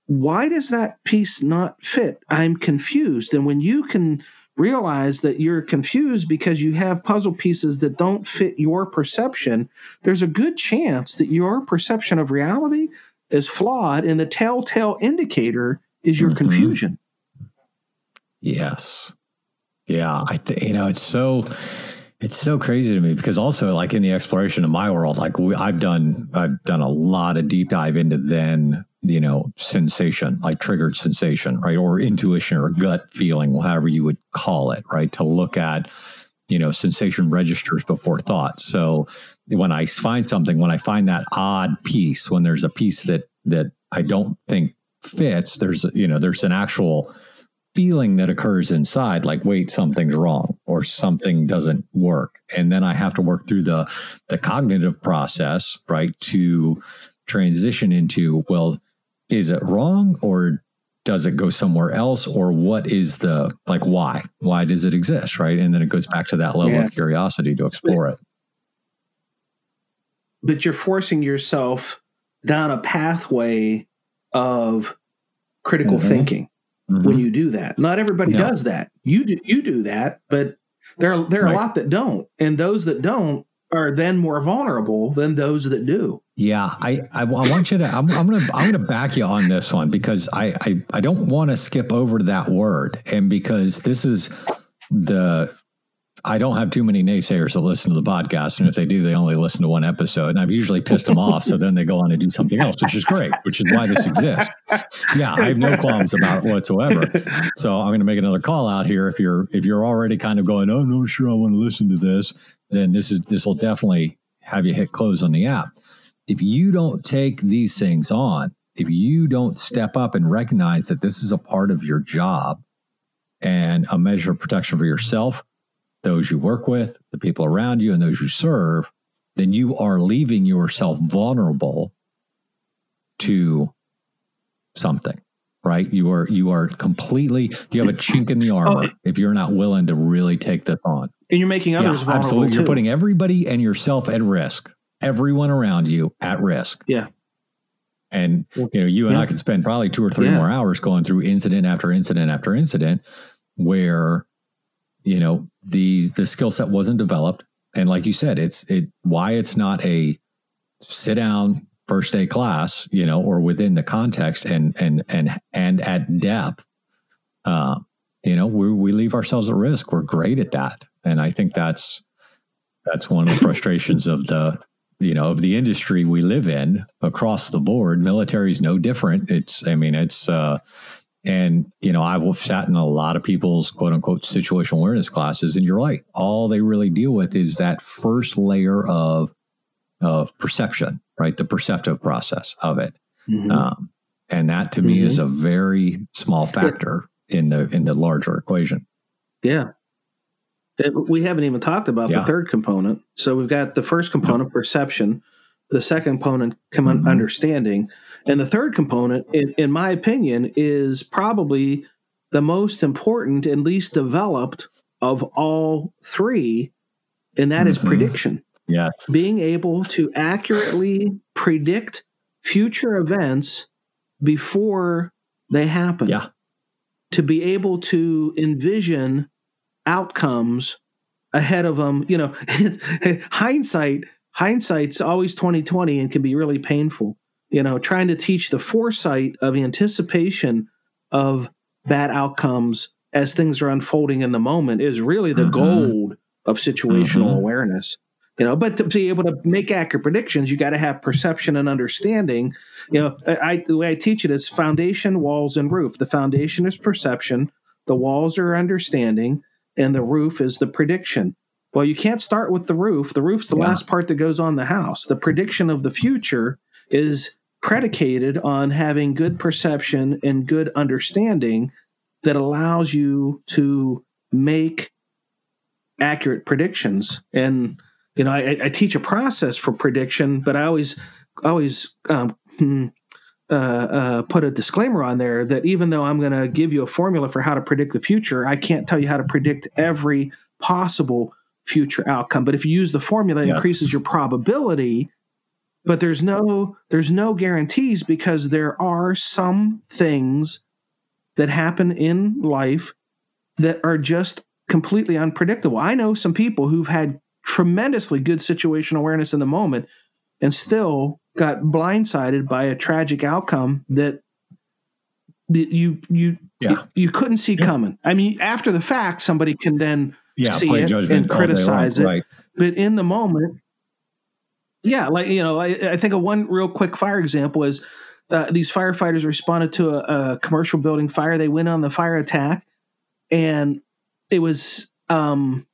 why does that piece not fit? I'm confused. And when you can realize that you're confused because you have puzzle pieces that don't fit your perception, there's a good chance that your perception of reality is flawed, and the telltale indicator is your mm-hmm. confusion. Yes. Yeah, I think you know it's so it's so crazy to me because also like in the exploration of my world, like we, I've done I've done a lot of deep dive into then you know sensation, like triggered sensation, right, or intuition or gut feeling, however you would call it, right, to look at you know sensation registers before thought. So when I find something, when I find that odd piece, when there's a piece that that I don't think fits, there's you know there's an actual feeling that occurs inside like wait something's wrong or something doesn't work. And then i have to work through the the cognitive process right to transition into well is it wrong or does it go somewhere else or what is the like why? Why does it exist right? And then it goes back to that level yeah. of curiosity to explore it. But you're forcing yourself down a pathway of critical mm-hmm. thinking mm-hmm. when you do that. Not everybody no. does that. You do you do that, but there are, there are right. a lot that don't, and those that don't are then more vulnerable than those that do. Yeah, I, I, I want you to. I'm, I'm, gonna I'm gonna back you on this one because I I, I don't want to skip over that word, and because this is the I don't have too many naysayers that listen to the podcast. And if they do, they only listen to one episode. And I've usually pissed them off. So then they go on and do something else, which is great, which is why this exists. Yeah, I have no qualms about it whatsoever. So I'm going to make another call out here. If you're if you're already kind of going, oh no, sure, I want to listen to this, then this is this will definitely have you hit close on the app. If you don't take these things on, if you don't step up and recognize that this is a part of your job and a measure of protection for yourself those you work with, the people around you, and those you serve, then you are leaving yourself vulnerable to something right you are you are completely you have a chink in the oh, armor if you're not willing to really take this on and you're making others yeah, vulnerable absolutely too. you're putting everybody and yourself at risk everyone around you at risk yeah and you know you and yeah. i could spend probably two or three yeah. more hours going through incident after incident after incident where you know the the skill set wasn't developed. And like you said it's it why it's not a sit down first day class you know or within the context and and and and at depth uh you know we we leave ourselves at risk. We're great at that. And i think that's that's one of the frustrations of the you know of the industry we live in across the board. Military is no different. It's i mean it's uh and, you know, I've sat in a lot of people's quote unquote situational awareness classes, and you're right. All they really deal with is that first layer of of perception, right? The perceptive process of it. Mm-hmm. Um, and that to mm-hmm. me is mm-hmm. a very small factor in the in the larger equation. Yeah. It, we haven't even talked about yeah. the third component. So we've got the first component, perception, the second component, mm-hmm. understanding, and the third component, in, in my opinion, is probably the most important and least developed of all three, and that mm-hmm. is prediction. Yes. Being able to accurately predict future events before they happen. Yeah. To be able to envision outcomes ahead of them, you know, (laughs) hindsight hindsight's always 2020 and can be really painful you know, trying to teach the foresight of anticipation of bad outcomes as things are unfolding in the moment is really the mm-hmm. gold of situational mm-hmm. awareness. You know, but to be able to make accurate predictions, you got to have perception and understanding. You know, I, the way I teach it is foundation, walls, and roof. The foundation is perception, the walls are understanding, and the roof is the prediction. Well, you can't start with the roof. The roof's the yeah. last part that goes on the house. The prediction of the future is predicated on having good perception and good understanding that allows you to make accurate predictions. And you know, I, I teach a process for prediction, but I always always um, hmm, uh, uh, put a disclaimer on there that even though I'm going to give you a formula for how to predict the future, I can't tell you how to predict every possible future outcome. But if you use the formula, it yes. increases your probability but there's no there's no guarantees because there are some things that happen in life that are just completely unpredictable. I know some people who've had tremendously good situation awareness in the moment and still got blindsided by a tragic outcome that that you you Yeah. you couldn't see Yeah. coming. I mean, after the fact, somebody can then Yeah. see it and all day long. criticize it. Right. but in the moment yeah like you know i, I think of one real quick fire example is uh, these firefighters responded to a, a commercial building fire. They went on the fire attack and it was um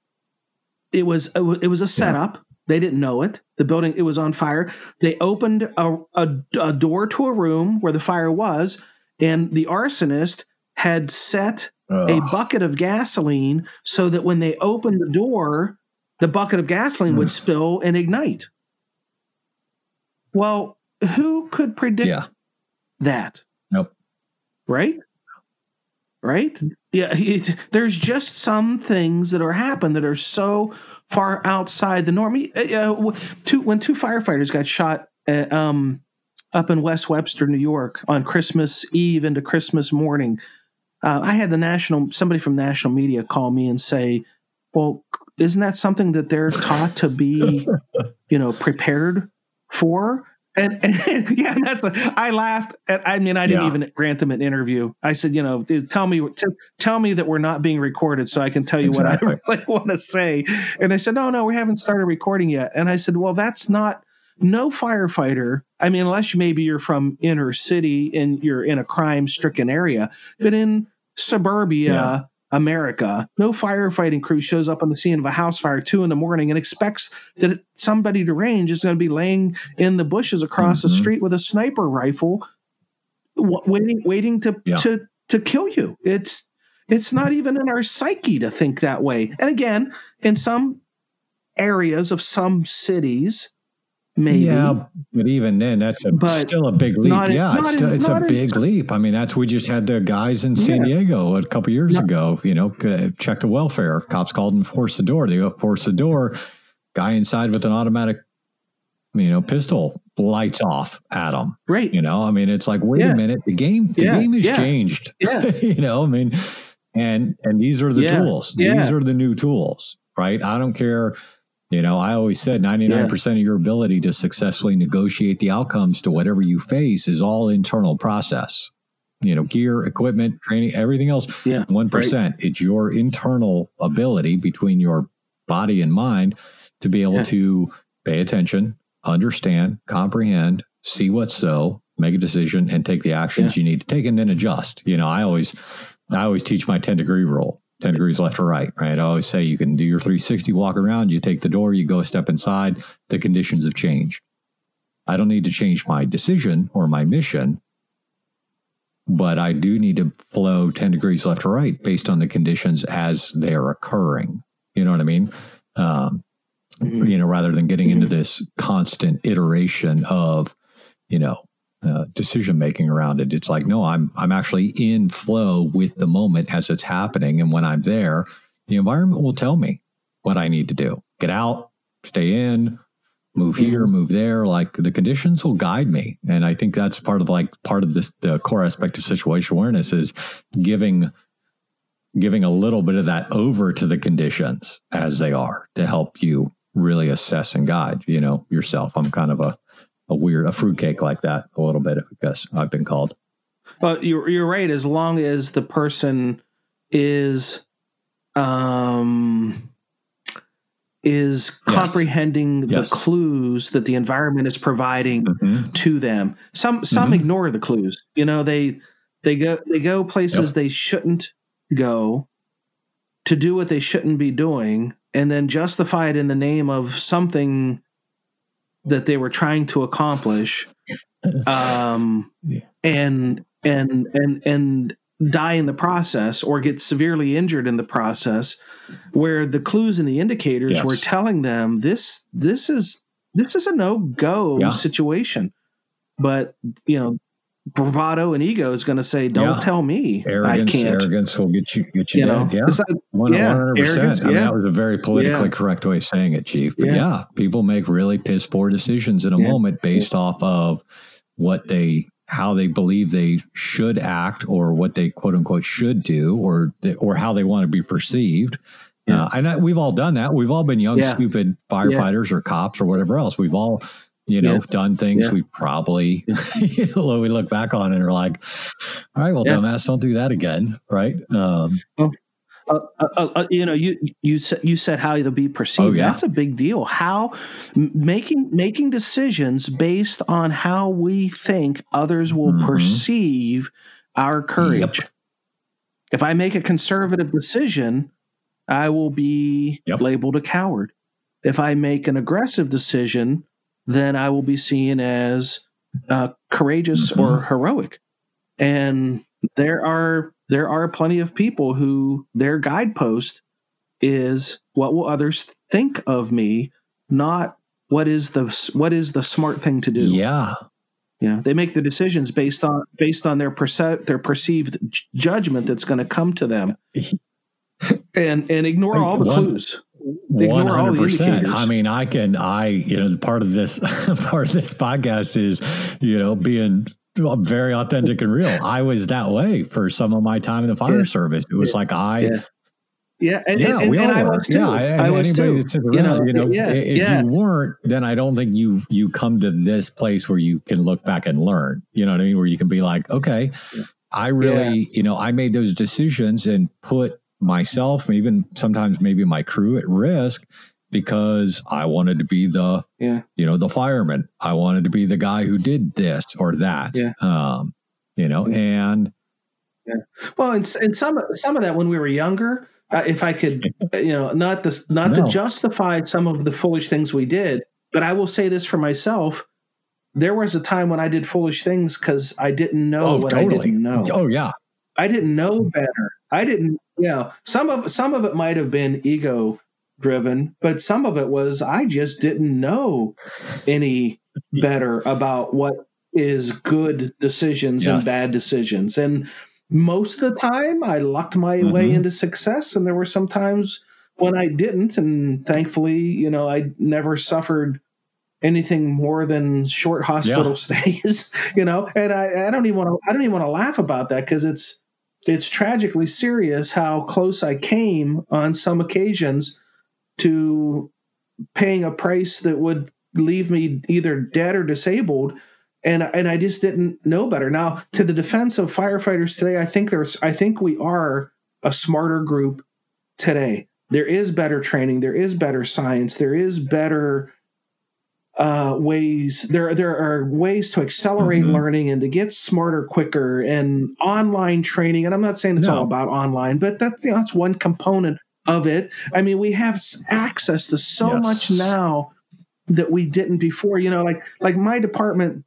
it was it was, a setup. They didn't know it. The building it was on fire. They opened a, a, a door to a room where the fire was and the arsonist had set a bucket of gasoline so that when they opened the door, the bucket of gasoline would Mm. spill and ignite. Well, who could predict yeah. that? Nope. Right? Right? Yeah, it, there's just some things that are happen that are so far outside the norm. Uh, two, when two firefighters got shot uh, um, up in West Webster, New York, on Christmas Eve into Christmas morning, uh, I had the national somebody from national media call me and say, "Well, isn't that something that they're taught to be, (laughs) you know, prepared for?" And, and (laughs) yeah, that's a, I laughed. At, I mean, I didn't Yeah. even grant them an interview. I said, you know, tell me, tell me that we're not being recorded, so I can tell you Exactly. what I (laughs) really want to say. And they said, no, no, we haven't started recording yet. And I said, well, that's not no firefighter. I mean, unless maybe you're from inner city and you're in a crime stricken area, but in suburbia Yeah. America, no firefighting crew shows up on the scene of a house fire two in the morning and expects that somebody deranged is going to be laying in the bushes across the Mhm. street with a sniper rifle, waiting, waiting to Yeah. to to kill you. It's it's not even in our psyche to think that way. And again, in some areas of some cities, maybe. Yeah, but even then, that's a, But still a big leap. not yeah, not it's, in- it's a not in- big leap. I mean, that's we just had the guys in San Diego a couple years Yeah. ago. You know, check the welfare. Cops called and forced the door. They go force the door. Guy inside with an automatic, you know, pistol lights off at him. Right. You know, I mean, it's like, wait Yeah. a minute, the game, the Yeah, game has yeah. changed. (laughs) Yeah. you know, I mean, and and these are the Yeah, tools. yeah. These are the new tools, right? I don't care. You know, I always said 99% of your ability to successfully negotiate the outcomes to whatever you face is all internal process. You know, gear, equipment, training, everything else. Yeah, 1%. It's your internal ability between your body and mind to be able Yeah. to pay attention, understand, comprehend, see what's so, make a decision, and take the actions you need to take, and then adjust. You know, I always, I always teach my 10 degree rule. 10 degrees left or right, right? I always say you can do your 360 walk around, you take the door, you go a step inside, the conditions have changed. I don't need to change my decision or my mission, but I do need to flow 10 degrees left or right based on the conditions as they're occurring. You know what I mean? Um, Mhm. you know, rather than getting into this constant iteration of, you know, uh, decision making around it. It's like, no, I'm I'm actually in flow with the moment as it's happening, and when I'm there, the environment will tell me what I need to do. Get out, stay in, move here, move there. Like the conditions will guide me, and I think that's part of like part of this the core aspect of situation awareness is giving giving a little bit of that over to the conditions as they are to help you really assess and guide you know yourself i'm kind of a a weird a fruitcake like that a little bit because i've been called Well, you're you're right. As long as the person is, um, is comprehending Yes. the clues that the environment is providing Mhm. to them. Some some Mhm. ignore the clues. You know, they they go they go places Yep. they shouldn't go to do what they shouldn't be doing, and then justify it in the name of something that they were trying to accomplish. (laughs) Um, Yeah. and and and and die in the process or get severely injured in the process where the clues and the indicators Yes. were telling them this this is this is a no go Yeah. situation but you know bravado and ego is going to say, "Don't Yeah. tell me arrogance, I can't." arrogance will get you get you, You know, dead. Yeah. It's not- One yeah, hundred percent. I mean, that was a very politically Yeah. correct way of saying it, Chief. But Yeah. yeah, people make really piss poor decisions in a Yeah. moment based off of what they how they believe they should act or what they quote unquote should do or or how they want to be perceived. Yeah. Uh, and I, we've all done that. We've all been young, Yeah. stupid firefighters or cops or whatever else. We've all, you know, Yeah. done things Yeah. we probably, (laughs) you know, we look back on and are like, all right, well, Yeah. dumbass, don't do that again. Right. Um, uh, uh, uh, you know, you you said you said how they'll be perceived. Oh, yeah. That's a big deal. How m- making making decisions based on how we think others will Mhm. perceive our courage. If I make a conservative decision, I will be Yep. labeled a coward. If I make an aggressive decision, then I will be seen as uh, courageous Mm-hmm. or heroic. And there are there are plenty of people who their guidepost is what will others think of me, not what is the what is the smart thing to do. yeah. You know, they make their decisions based on based on their perce- their perceived j- judgment that's going to come to them, (laughs) and and ignore all the clues. One hundred percent. I mean, I can. I you know, part of this (laughs) part of this podcast is you know being very authentic and real. I was that way for some of my time in the fire Yeah. service. It was like I. Yeah. Yeah, and, Yeah, and, we and all I were. was too. Yeah, and I was too. that's around, You know, you know, yeah, if yeah. you weren't, then I don't think you you come to this place where you can look back and learn. You know what I mean? Where you can be like, okay, I really, you know, I made those decisions and put myself, even sometimes maybe my crew at risk because I wanted to be the, Yeah. you know, the fireman. I wanted to be the guy who did this or that. Yeah. Um, you know, and yeah. Well, and, and some some of that when we were younger, uh, if I could, (laughs) you know, not the not No. to justify some of the foolish things we did, but I will say this for myself: there was a time when I did foolish things because I didn't know oh, what I didn't know. Oh, yeah. I didn't know better. I didn't, know, some of some of it might have been ego driven, but some of it was I just didn't know any (laughs) better about what is good decisions and bad decisions. And most of the time I lucked my way Mhm. into success and there were some times when I didn't and thankfully, you know, I never suffered anything more than short hospital (laughs) stays, you know. And I, I don't even want to I don't even want to laugh about that because it's it's tragically serious how close I came on some occasions to paying a price that would leave me either dead or disabled and and I just didn't know better. Now, to the defense of firefighters today, I think there's I think we are a smarter group today. There is better training, there is better science, there is better uh, ways. There there are ways to accelerate Mhm. learning and to get smarter quicker and online training. And I'm not saying it's No. all about online, but that's you know, that's one component of it. I mean, we have access to so Yes. much now that we didn't before. You know, like like my department.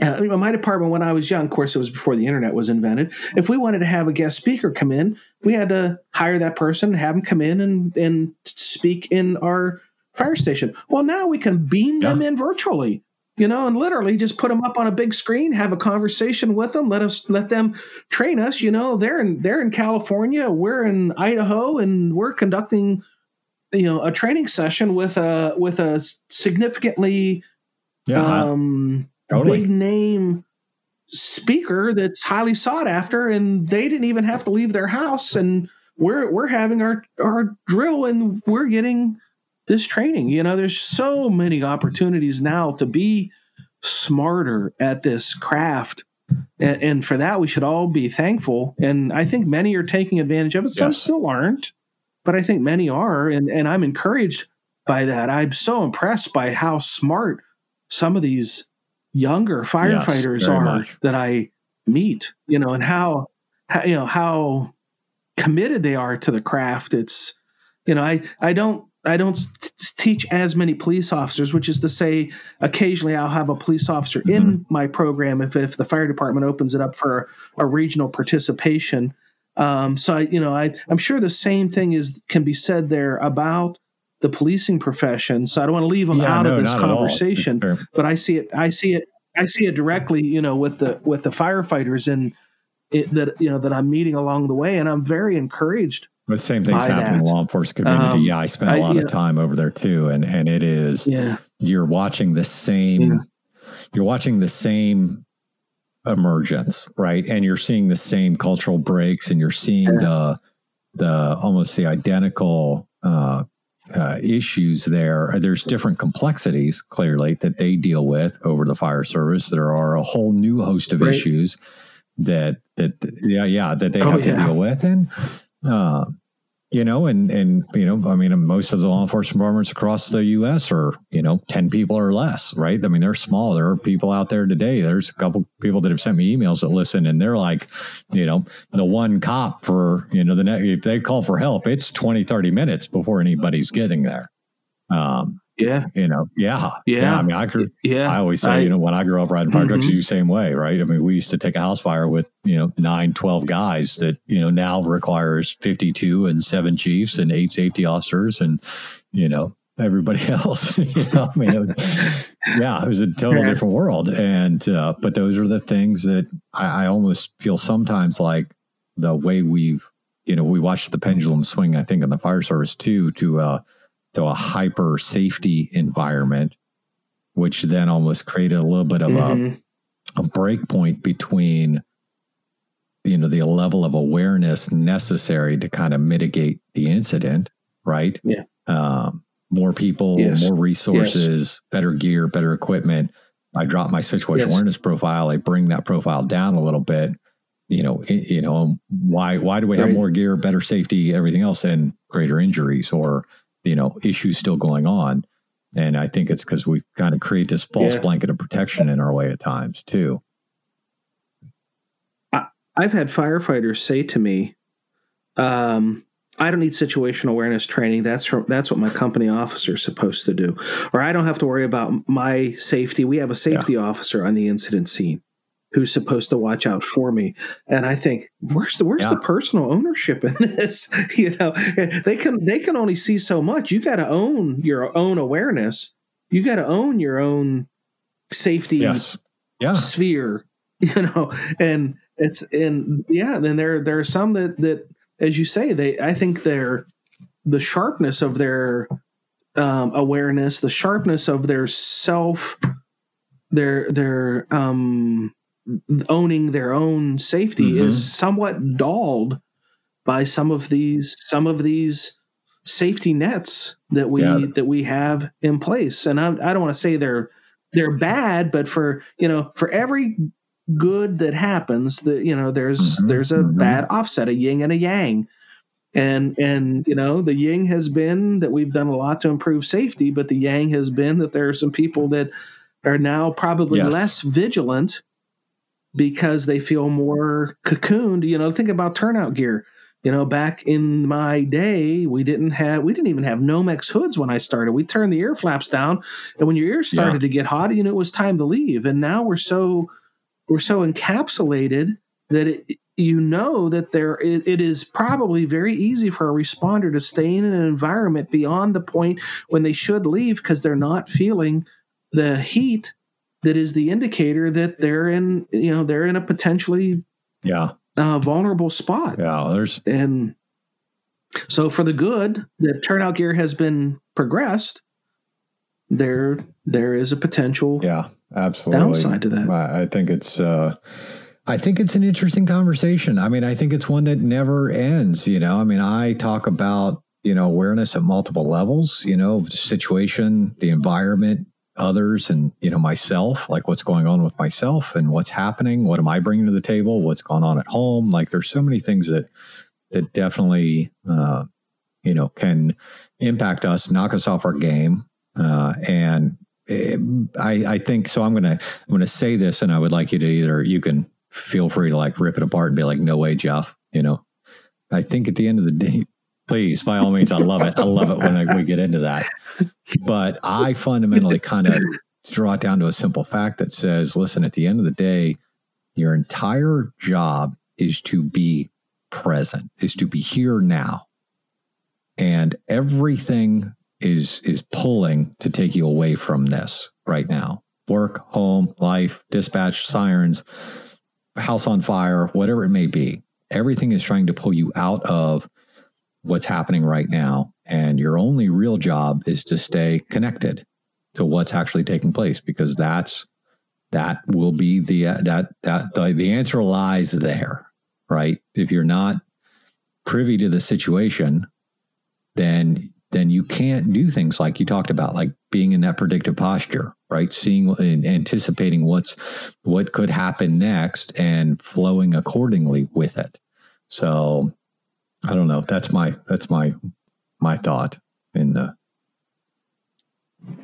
Uh, you know, my department when I was young, of course, it was before the internet was invented. If we wanted to have a guest speaker come in, we had to hire that person, have them come in and and speak in our fire station. Well, now we can beam them in virtually, you know, and literally just put them up on a big screen, have a conversation with them, let us let them train us. You know, they're in they're in California, we're in Idaho, and we're conducting, you know, a training session with a with a significantly Yeah. um, totally. big name speaker that's highly sought after, and they didn't even have to leave their house, and we're we're having our our drill, and we're getting this training. You know, there's so many opportunities now to be smarter at this craft. And, and for that, we should all be thankful. And I think many are taking advantage of it. Some Yes. still aren't, but I think many are. And, and I'm encouraged by that. I'm so impressed by how smart some of these younger firefighters very are much. that I meet, you know, and how, how you know how committed they are to the craft. It's you know, I I don't I don't t- teach as many police officers, which is to say, occasionally I'll have a police officer in my program if if the fire department opens it up for a regional participation. Um, so I, you know, I I'm sure the same thing is can be said there about the policing profession. So I don't want to leave them Yeah, out no, of this not at all. conversation but I see it I see it I see it directly, you know, with the with the firefighters and it, that you know that I'm meeting along the way, and I'm very encouraged. The same things happen in the law enforcement community. Um, yeah, I spent a lot yeah. of time over there too, and and it is Yeah, you're watching the same Yeah. you're watching the same emergence right and you're seeing the same cultural breaks and you're seeing the the almost the identical uh, uh, issues there there's different complexities clearly that they deal with over the fire service there are a whole new host of Right. issues that that yeah yeah that they Oh, have to yeah. deal with and uh, you know, and and you know, I mean, most of the law enforcement departments across the U.S. are you know ten people or less, right? I mean, they're small. There are people out there today. There's a couple people that have sent me emails that listen, and they're like, you know, the one cop for you know the if they call for help, it's 20, 30 minutes before anybody's getting there. Um, yeah, you know, yeah, Yeah. I mean, I grew, yeah. I always say, I- you know, when I grew up riding fire trucks, Mhm. you same way, right? I mean, we used to take a house fire with, you know, nine, 12 guys that, you know, now requires 52 and seven chiefs and eight safety officers and, you know, everybody (laughs) else. (laughs) you know, I mean, it was, yeah, it was a total Yeah. different world. And, uh, but those are the things that I, I almost feel sometimes like the way we've, you know, we watched the pendulum swing, I think, in the fire service too, to, uh, to a hyper safety environment, which then almost created a little bit of a, Mhm. a break point between you know the level of awareness necessary to kind of mitigate the incident right Yeah. um, more people Yes. more resources better gear better equipment i drop my situation Yes. awareness profile i bring that profile down a little bit you know you know why why do we have more gear better safety everything else and greater injuries or you know issues still going on and i think it's because we kind of create this false Yeah. blanket of protection in our way at times too I've had firefighters say to me, um, "I don't need situational awareness training. That's from, that's what my company officer is supposed to do, or I don't have to worry about my safety. We have a safety officer on the incident scene who's supposed to watch out for me." And I think, where's the where's Yeah. the personal ownership in (laughs) this? (laughs) you know, they can they can only see so much. You got to own your own awareness. You got to own your own safety yes yeah sphere (laughs) you know and it's and yeah then there there are some that that as you say they i think they're the sharpness of their um awareness the sharpness of their self their their um owning their own safety Mhm. is somewhat dulled by some of these some of these safety nets that we Yeah. that we have in place and I, I don't want to say they're they're bad but for you know for every good that happens that you know there's Mhm, there's a mhm. bad offset a yin and a yang and and you know the yin has been that we've done a lot to improve safety but the yang has been that there are some people that are now probably Yes. less vigilant because they feel more cocooned you know think about turnout gear. You know back in my day we didn't have we didn't even have nomex hoods when i started. We turned the ear flaps down and when your ears started Yeah. to get hot you know it was time to leave. And now we're so we're so encapsulated that it, you know that there it, it is probably very easy for a responder to stay in an environment beyond the point when they should leave because they're not feeling the heat that is the indicator that they're in you know they're in a potentially yeah uh, vulnerable spot yeah there's and so for the good that turnout gear has been progressed there there is a potential yeah absolutely downside to that I I think it's uh I think it's an interesting conversation. I mean, I think it's one that never ends, you know. I mean, I talk about, you know, awareness at multiple levels, you know, situation, the environment, others and, you know, myself, like what's going on with myself and what's happening, what am I bringing to the table, what's going on at home? Like there's so many things that that definitely uh you know, can impact us, knock us off our game. Uh and eh, I, I think so. I'm gonna I'm gonna say this, and I would like you to either you can feel free to like rip it apart and be like, no way, Jeff. You know, I think at the end of the day, please, by all means, I love it. I love it when I, we get into that. But I fundamentally kind of draw it down to a simple fact that says, listen, at the end of the day, your entire job is to be present, is to be here now, and everything is is pulling to take you away from this right now work, home, life, dispatch, sirens, house on fire, whatever it may be. Everything is trying to pull you out of what's happening right now. And your only real job is to stay connected to what's actually taking place because that's that will be the uh, that that the, the answer lies there right if you're not privy to the situation then then you can't do things like you talked about like being in that predictive posture right seeing and anticipating what's what could happen next and flowing accordingly with it so i don't know that's my that's my my thought in the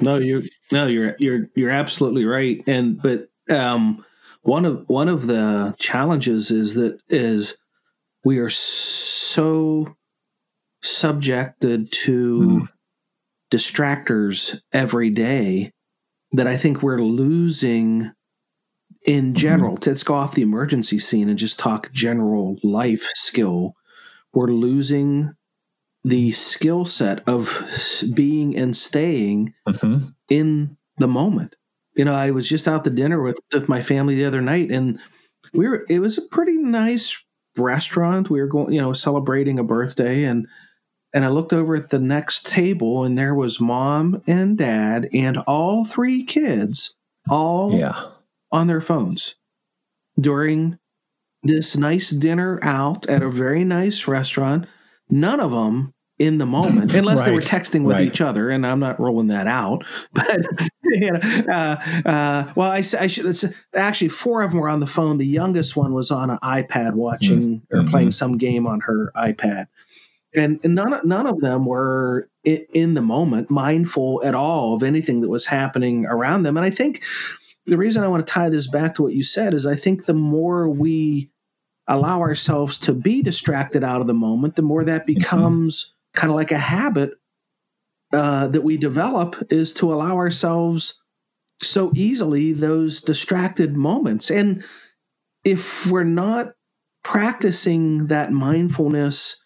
no, you're no, you're you're you're absolutely right. And but um, one of one of the challenges is that is we are so subjected to mm. distractors every day that I think we're losing in general. Mm. Let's go off the emergency scene and just talk general life skill. We're losing the skill set of being and staying mm-hmm. in the moment. You know, I was just out to dinner with, with my family the other night, and we were. It was a pretty nice restaurant. We were going, you know, celebrating a birthday, and and I looked over at the next table, and there was mom and dad and all three kids, all yeah. on their phones during this nice dinner out at a very nice restaurant. None of them in the moment, (clears throat) unless right. they were texting with right. each other, and I'm not rolling that out. (laughs) But you know, uh, uh, well, I, I should actually four of them were on the phone. The youngest one was on an iPad watching mm-hmm. or playing some game on her iPad, and, and none none of them were in, in the moment mindful at all of anything that was happening around them. And I think the reason I want to tie this back to what you said is I think the more we allow ourselves to be distracted out of the moment, the more that mm-hmm. becomes kind of like a habit uh, that we develop is to allow ourselves so easily those distracted moments. And if we're not practicing that mindfulness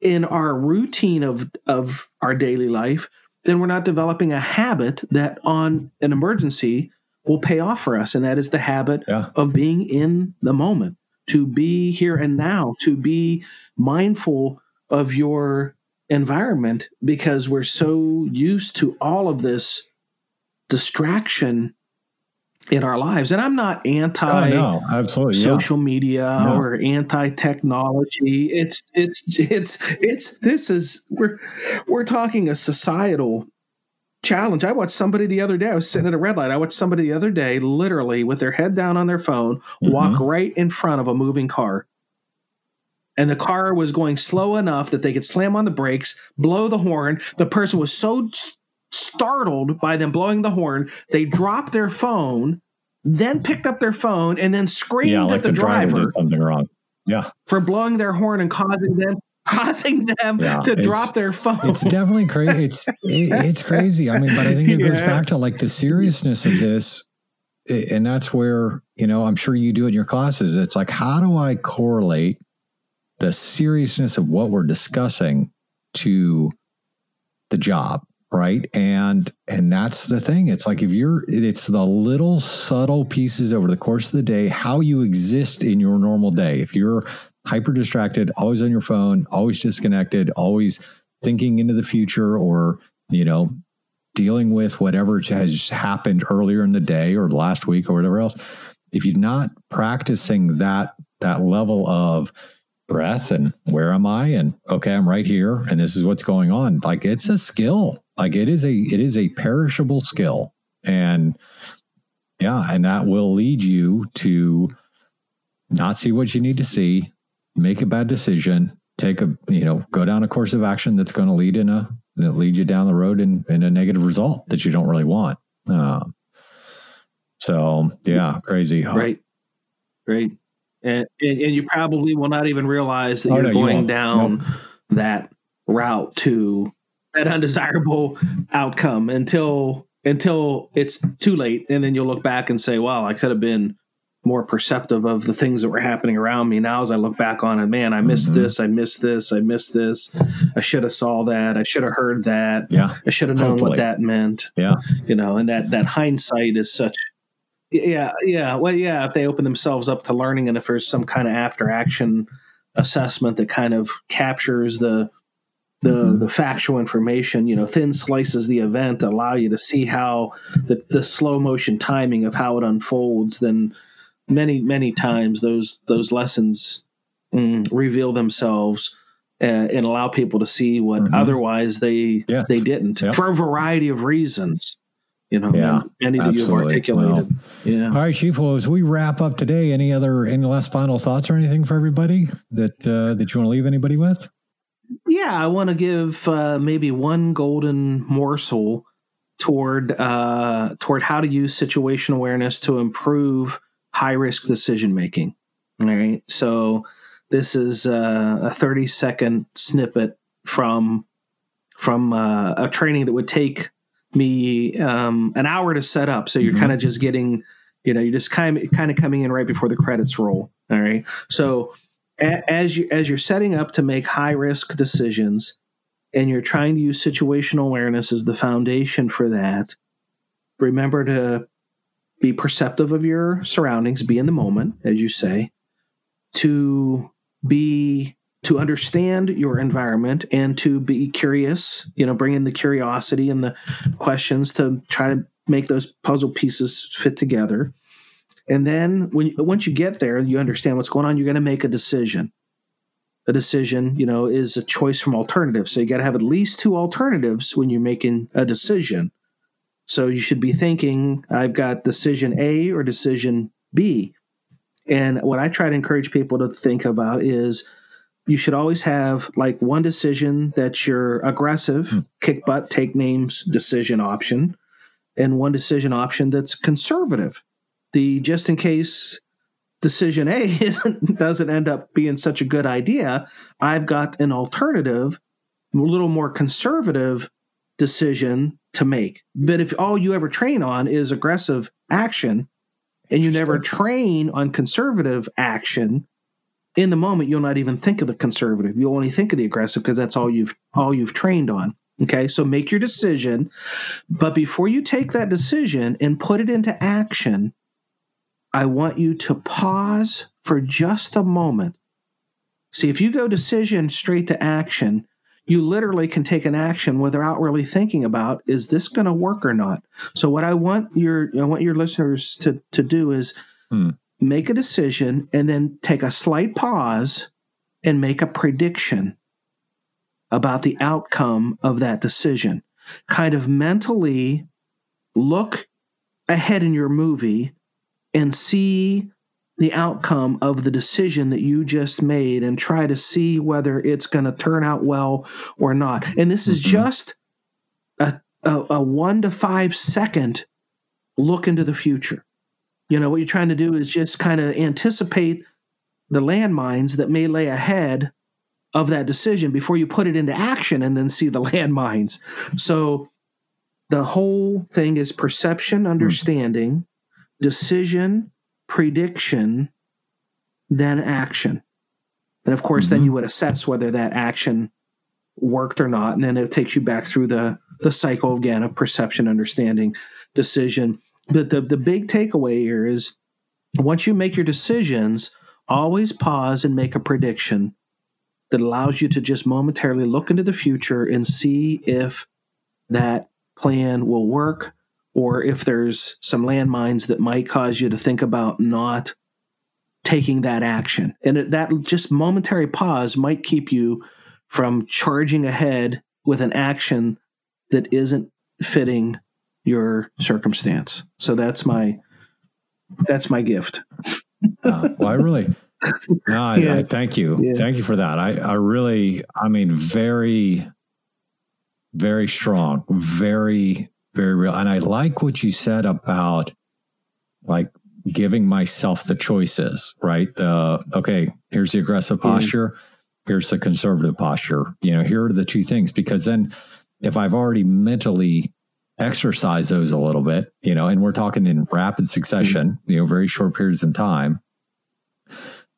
in our routine of, of our daily life, then we're not developing a habit that on an emergency will pay off for us. And that is the habit yeah. of being in the moment, to be here and now, to be mindful of your environment because we're so used to all of this distraction in our lives. And I'm not oh, anti oh, no, absolutely social yeah. media no. or anti technology. It's it's it's it's this is we're we're talking a societal challenge. I watched somebody the other day. I was sitting at a red light. I watched somebody the other day literally with their head down on their phone mm-hmm. walk right in front of a moving car and the car was going slow enough that they could slam on the brakes, blow the horn. The person was so startled by them blowing the horn, they dropped their phone, then picked up their phone, and then screamed yeah, like at the, the driver, driver something wrong. Yeah, for blowing their horn and causing them causing them yeah, to drop their phone. It's definitely crazy. It's (laughs) it, it's crazy. I mean, but I think it goes yeah. back to like the seriousness of this, and that's where you know I'm sure you do in your classes. It's like how do I correlate the seriousness of what we're discussing to the job right and and that's the thing it's like if you're it's the little subtle pieces over the course of the day how you exist in your normal day if you're hyper distracted always on your phone always disconnected always thinking into the future or you know dealing with whatever has happened earlier in the day or last week or whatever else if you're not practicing that that level of breath and where am I? And okay, I'm right here and this is what's going on. Like it's a skill. Like it is a it is a perishable skill. And yeah, and that will lead you to not see what you need to see, make a bad decision, take a you know, go down a course of action that's going to lead in a that lead you down the road in, in a negative result that you don't really want. Uh, so yeah, crazy. Right. Right and, and, and you probably will not even realize that oh, you're no, going you down nope. that route to that undesirable outcome until until it's too late, and then you'll look back and say, "Wow, I could have been more perceptive of the things that were happening around me. Now, as I look back on it, man, I missed Mhm. this, I missed this, I missed this. I should have saw that. I should have heard that. Yeah. I should have known Hopefully. what that meant. Yeah. You know, and that that hindsight is such. Yeah, yeah. Well, yeah. If they open themselves up to learning, and if there's some kind of after action assessment that kind of captures the the Mhm. the factual information, you know, thin slices the event, allow you to see how the the slow motion timing of how it unfolds, then many many times those those lessons mm, reveal themselves uh, and allow people to see what Mhm. otherwise they Yes. they didn't Yep. for a variety of reasons. You know, Yeah, many that you've articulated. yeah. All right, Chief. Well, as we wrap up today, any other any last final thoughts or anything for everybody that uh, that you want to leave anybody with? Yeah, I want to give uh, maybe one golden morsel toward uh, toward how to use situation awareness to improve high risk decision making. All right, so this is uh, a thirty second snippet from from uh, a training that would take me um, an hour to set up. So you're Mhm. kind of just getting, you know, you're just kind of kind of coming in right before the credits roll. All right, so a- as you as you're setting up to make high risk decisions and you're trying to use situational awareness as the foundation for that remember to be perceptive of your surroundings be in the moment as you say to be to understand your environment and to be curious you know bring in the curiosity and the questions to try to make those puzzle pieces fit together and then when once you get there, you understand what's going on. You're going to make a decision. A decision, you know, is a choice from alternatives. So you got to have at least two alternatives when you're making a decision. So you should be thinking, I've got decision A or decision B. And what I try to encourage people to think about is you should always have like one decision that's your aggressive, Hmm. kick butt, take names decision option, and one decision option that's conservative the just in case decision A (laughs) isn't, doesn't end up being such a good idea, I've got an alternative, a little more conservative decision to make. But if all you ever train on is aggressive action and you never train on conservative action, in the moment you'll not even think of the conservative. You'll only think of the aggressive because that's all you've all you've trained on. Okay? So make your decision, but before you take that decision and put it into action, I want you to pause for just a moment. See, if you go decision straight to action, you literally can take an action without really thinking about is this going to work or not. So what I want your I want your listeners to to do is Hmm. make a decision and then take a slight pause and make a prediction about the outcome of that decision. Kind of mentally look ahead in your movie and see the outcome of the decision that you just made and try to see whether it's going to turn out well or not. And this is Mhm. just a, a, a one to five second look into the future. You know, what you're trying to do is just kind of anticipate the landmines that may lay ahead of that decision before you put it into action and then see the (laughs) landmines. So the whole thing is perception, understanding, decision, prediction, then action. And of course, then Mhm. you would assess whether that action worked or not. And then it takes you back through the, the cycle again of perception, understanding, decision. But the, the big takeaway here is once you make your decisions, always pause and make a prediction that allows you to just momentarily look into the future and see if that plan will work or if there's some landmines that might cause you to think about not taking that action. And that just momentary pause might keep you from charging ahead with an action that isn't fitting your circumstance. So that's my that's my gift. Uh, well, I really, no, I, Yeah. I thank you, Yeah. thank you for that. I, I really, I mean, very, very strong, very, very real. And I like what you said about like giving myself the choices, right? Uh, okay, here's the aggressive Yeah. posture, here's the conservative posture. You know, here are the two things. Because then, if I've already mentally exercised those a little bit, you know, and we're talking in rapid succession, you know, very short periods of time,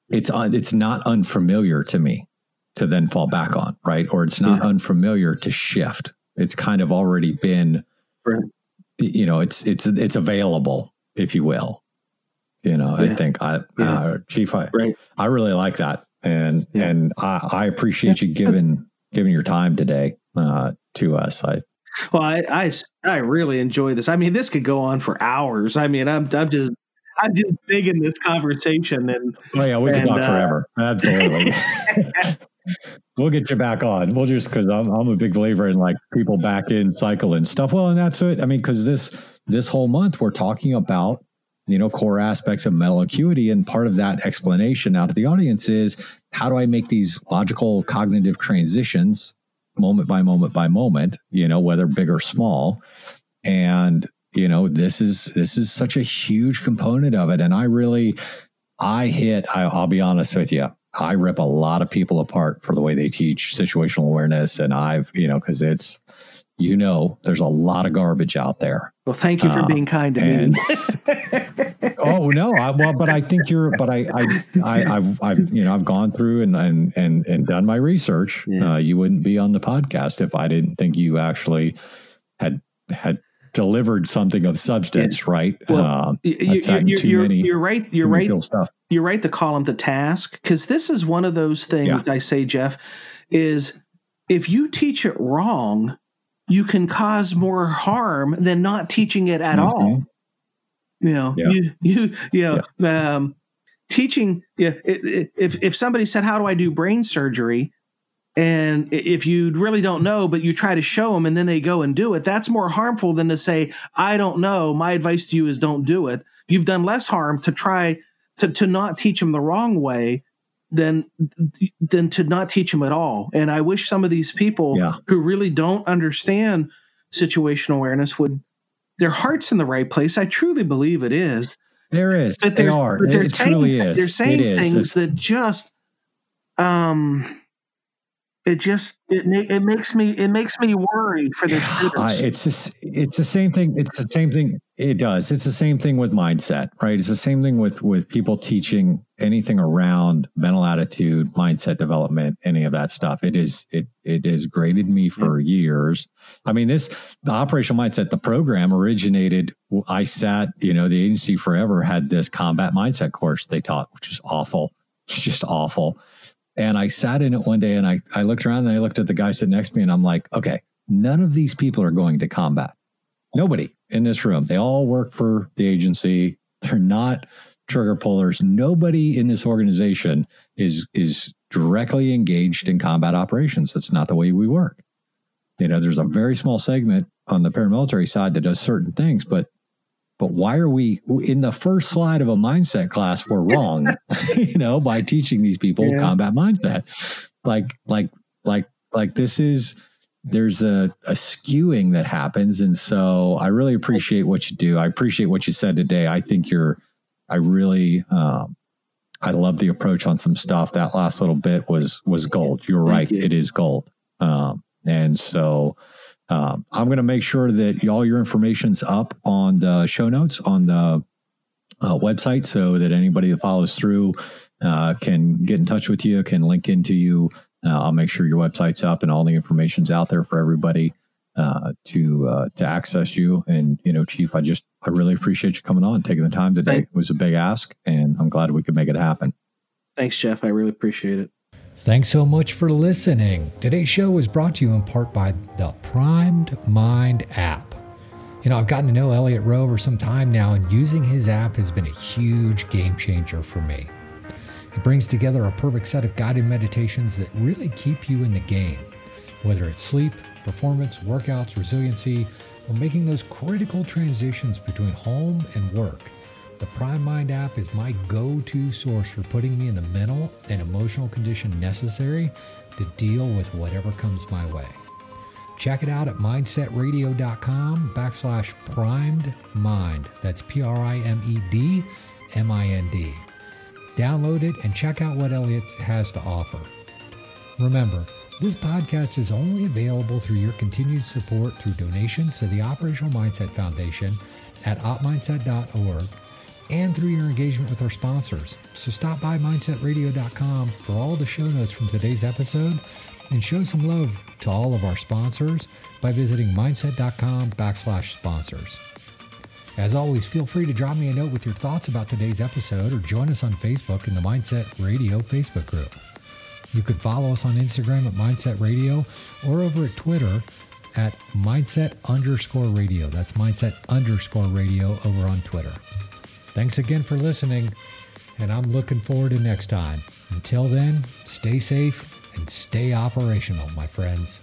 it's un, it's not unfamiliar to me to then fall back on, right? Or it's not Yeah. unfamiliar to shift. It's kind of already been, Right. you know, it's it's it's available, if you will. You know, I think I, Yeah. uh, Chief, I, Right. I really like that, and Yeah. and I, I appreciate you giving giving your time today uh, to us. I Well, I, I I really enjoy this. I mean, this could go on for hours. I mean, I'm I'm just I'm just digging this conversation, and oh yeah, we can talk uh, forever. Absolutely. (laughs) we'll get you back on. We'll just because I'm I'm a big believer in like people back in cycle and stuff. Well, and that's it. I mean, because this this whole month we're talking about you know core aspects of mental acuity, and part of that explanation out to the audience is how do I make these logical cognitive transitions moment by moment by moment, you know, whether big or small. And, you know, this is this is such a huge component of it. And I really I hit, I, I'll be honest with you, I rip a lot of people apart for the way they teach situational awareness. And I've, you know, because it's you know, there's a lot of garbage out there. well, thank you for Uh, being kind to and me. (laughs) oh no, I, well, but I think you're, but I, I, I, I've, I've, you know, I've gone through and and and and done my research. Yeah. Uh, you wouldn't be on the podcast if I didn't think you actually had had delivered something of substance, right? Well, um, You- gotten you're, you're, right. You're right. stuff. You're right to call them to task because this is one of those things I say, Jeff, is if you teach it wrong, you can cause more harm than not teaching it at all. Mhm. You know, Yeah. you (laughs) you you know, um, teaching. Yeah, if if somebody said, "How do I do brain surgery?" And if you really don't know, but you try to show them, and then they go and do it, that's more harmful than to say, "I don't know." My advice to you is don't do it. You've done less harm to try to to not teach them the wrong way than than to not teach them at all. And I wish some of these people Yeah. who really don't understand situational awareness would their heart's in the right place. I truly believe it is. There is. But they are but It, they're it saying, truly is. They're saying is. things It's- that just, um, it just it ma- it makes me it makes me worried for their I, students. it's just it's the same thing. It's the same thing. It does. It's the same thing with mindset, right? It's the same thing with with people teaching anything around mental attitude, mindset development, any of that stuff. It is it it has graded me for years. I mean, this the operational mindset, the program originated. I sat, you know, the agency forever had this combat mindset course they taught, which is awful. It's (laughs) just awful. And I sat in it one day and I, I looked around and I looked at the guy sitting next to me and I'm like, okay, none of these people are going to combat. Nobody in this room. They all work for the agency. They're not trigger pullers. Nobody in this organization is is directly engaged in combat operations. That's not the way we work. You know, there's a very small segment on the paramilitary side that does certain things, but but why are we in the first slide of a mindset class? We're wrong, (laughs) (laughs) you know, by teaching these people Yeah. combat mindset. Like, like, like, like this is there's a, a skewing that happens. And so I really appreciate what you do. I appreciate what you said today. I think you're, I really, um, I love the approach on some stuff. That last little bit was, was gold. You're Thank right. you. It is gold. Um, and so, um, I'm going to make sure that all your information's up on the show notes on the uh, website so that anybody that follows through uh, can get in touch with you, can link into you. Uh, I'll make sure your website's up and all the information's out there for everybody uh, to uh, to access you. And you know, Chief, I just I really appreciate you coming on, taking the time today. Thank- It was a big ask, and I'm glad we could make it happen. Thanks, Jeff. I really appreciate it. Thanks so much for listening. Today's show was brought to you in part by the Primed Mind app. You know, I've gotten to know Elliot Roe over some time now, and using his app has been a huge game changer for me. It brings together a perfect set of guided meditations that really keep you in the game, whether it's sleep, performance, workouts, resiliency, or making those critical transitions between home and work. The Prime Mind app is my go to source for putting me in the mental and emotional condition necessary to deal with whatever comes my way. Check it out at mindsetradio.com backslash primed mind. That's P R I M E D M I N D. Download it and check out what Elliot has to offer. Remember, This podcast is only available through your continued support through donations to the Operational Mindset Foundation at opmindset.org and through your engagement with our sponsors. So stop by mindsetradio.com for all the show notes from today's episode and show some love to all of our sponsors by visiting mindset.com backslash sponsors. As always, feel free to drop me a note with your thoughts about today's episode or join us on Facebook in the Mindset Radio Facebook group. You could follow us on Instagram at Mindset Radio or over at Twitter at Mindset underscore radio. That's Mindset underscore radio over on Twitter. Thanks again for listening, and I'm looking forward to next time. Until then, stay safe and stay operational, my friends.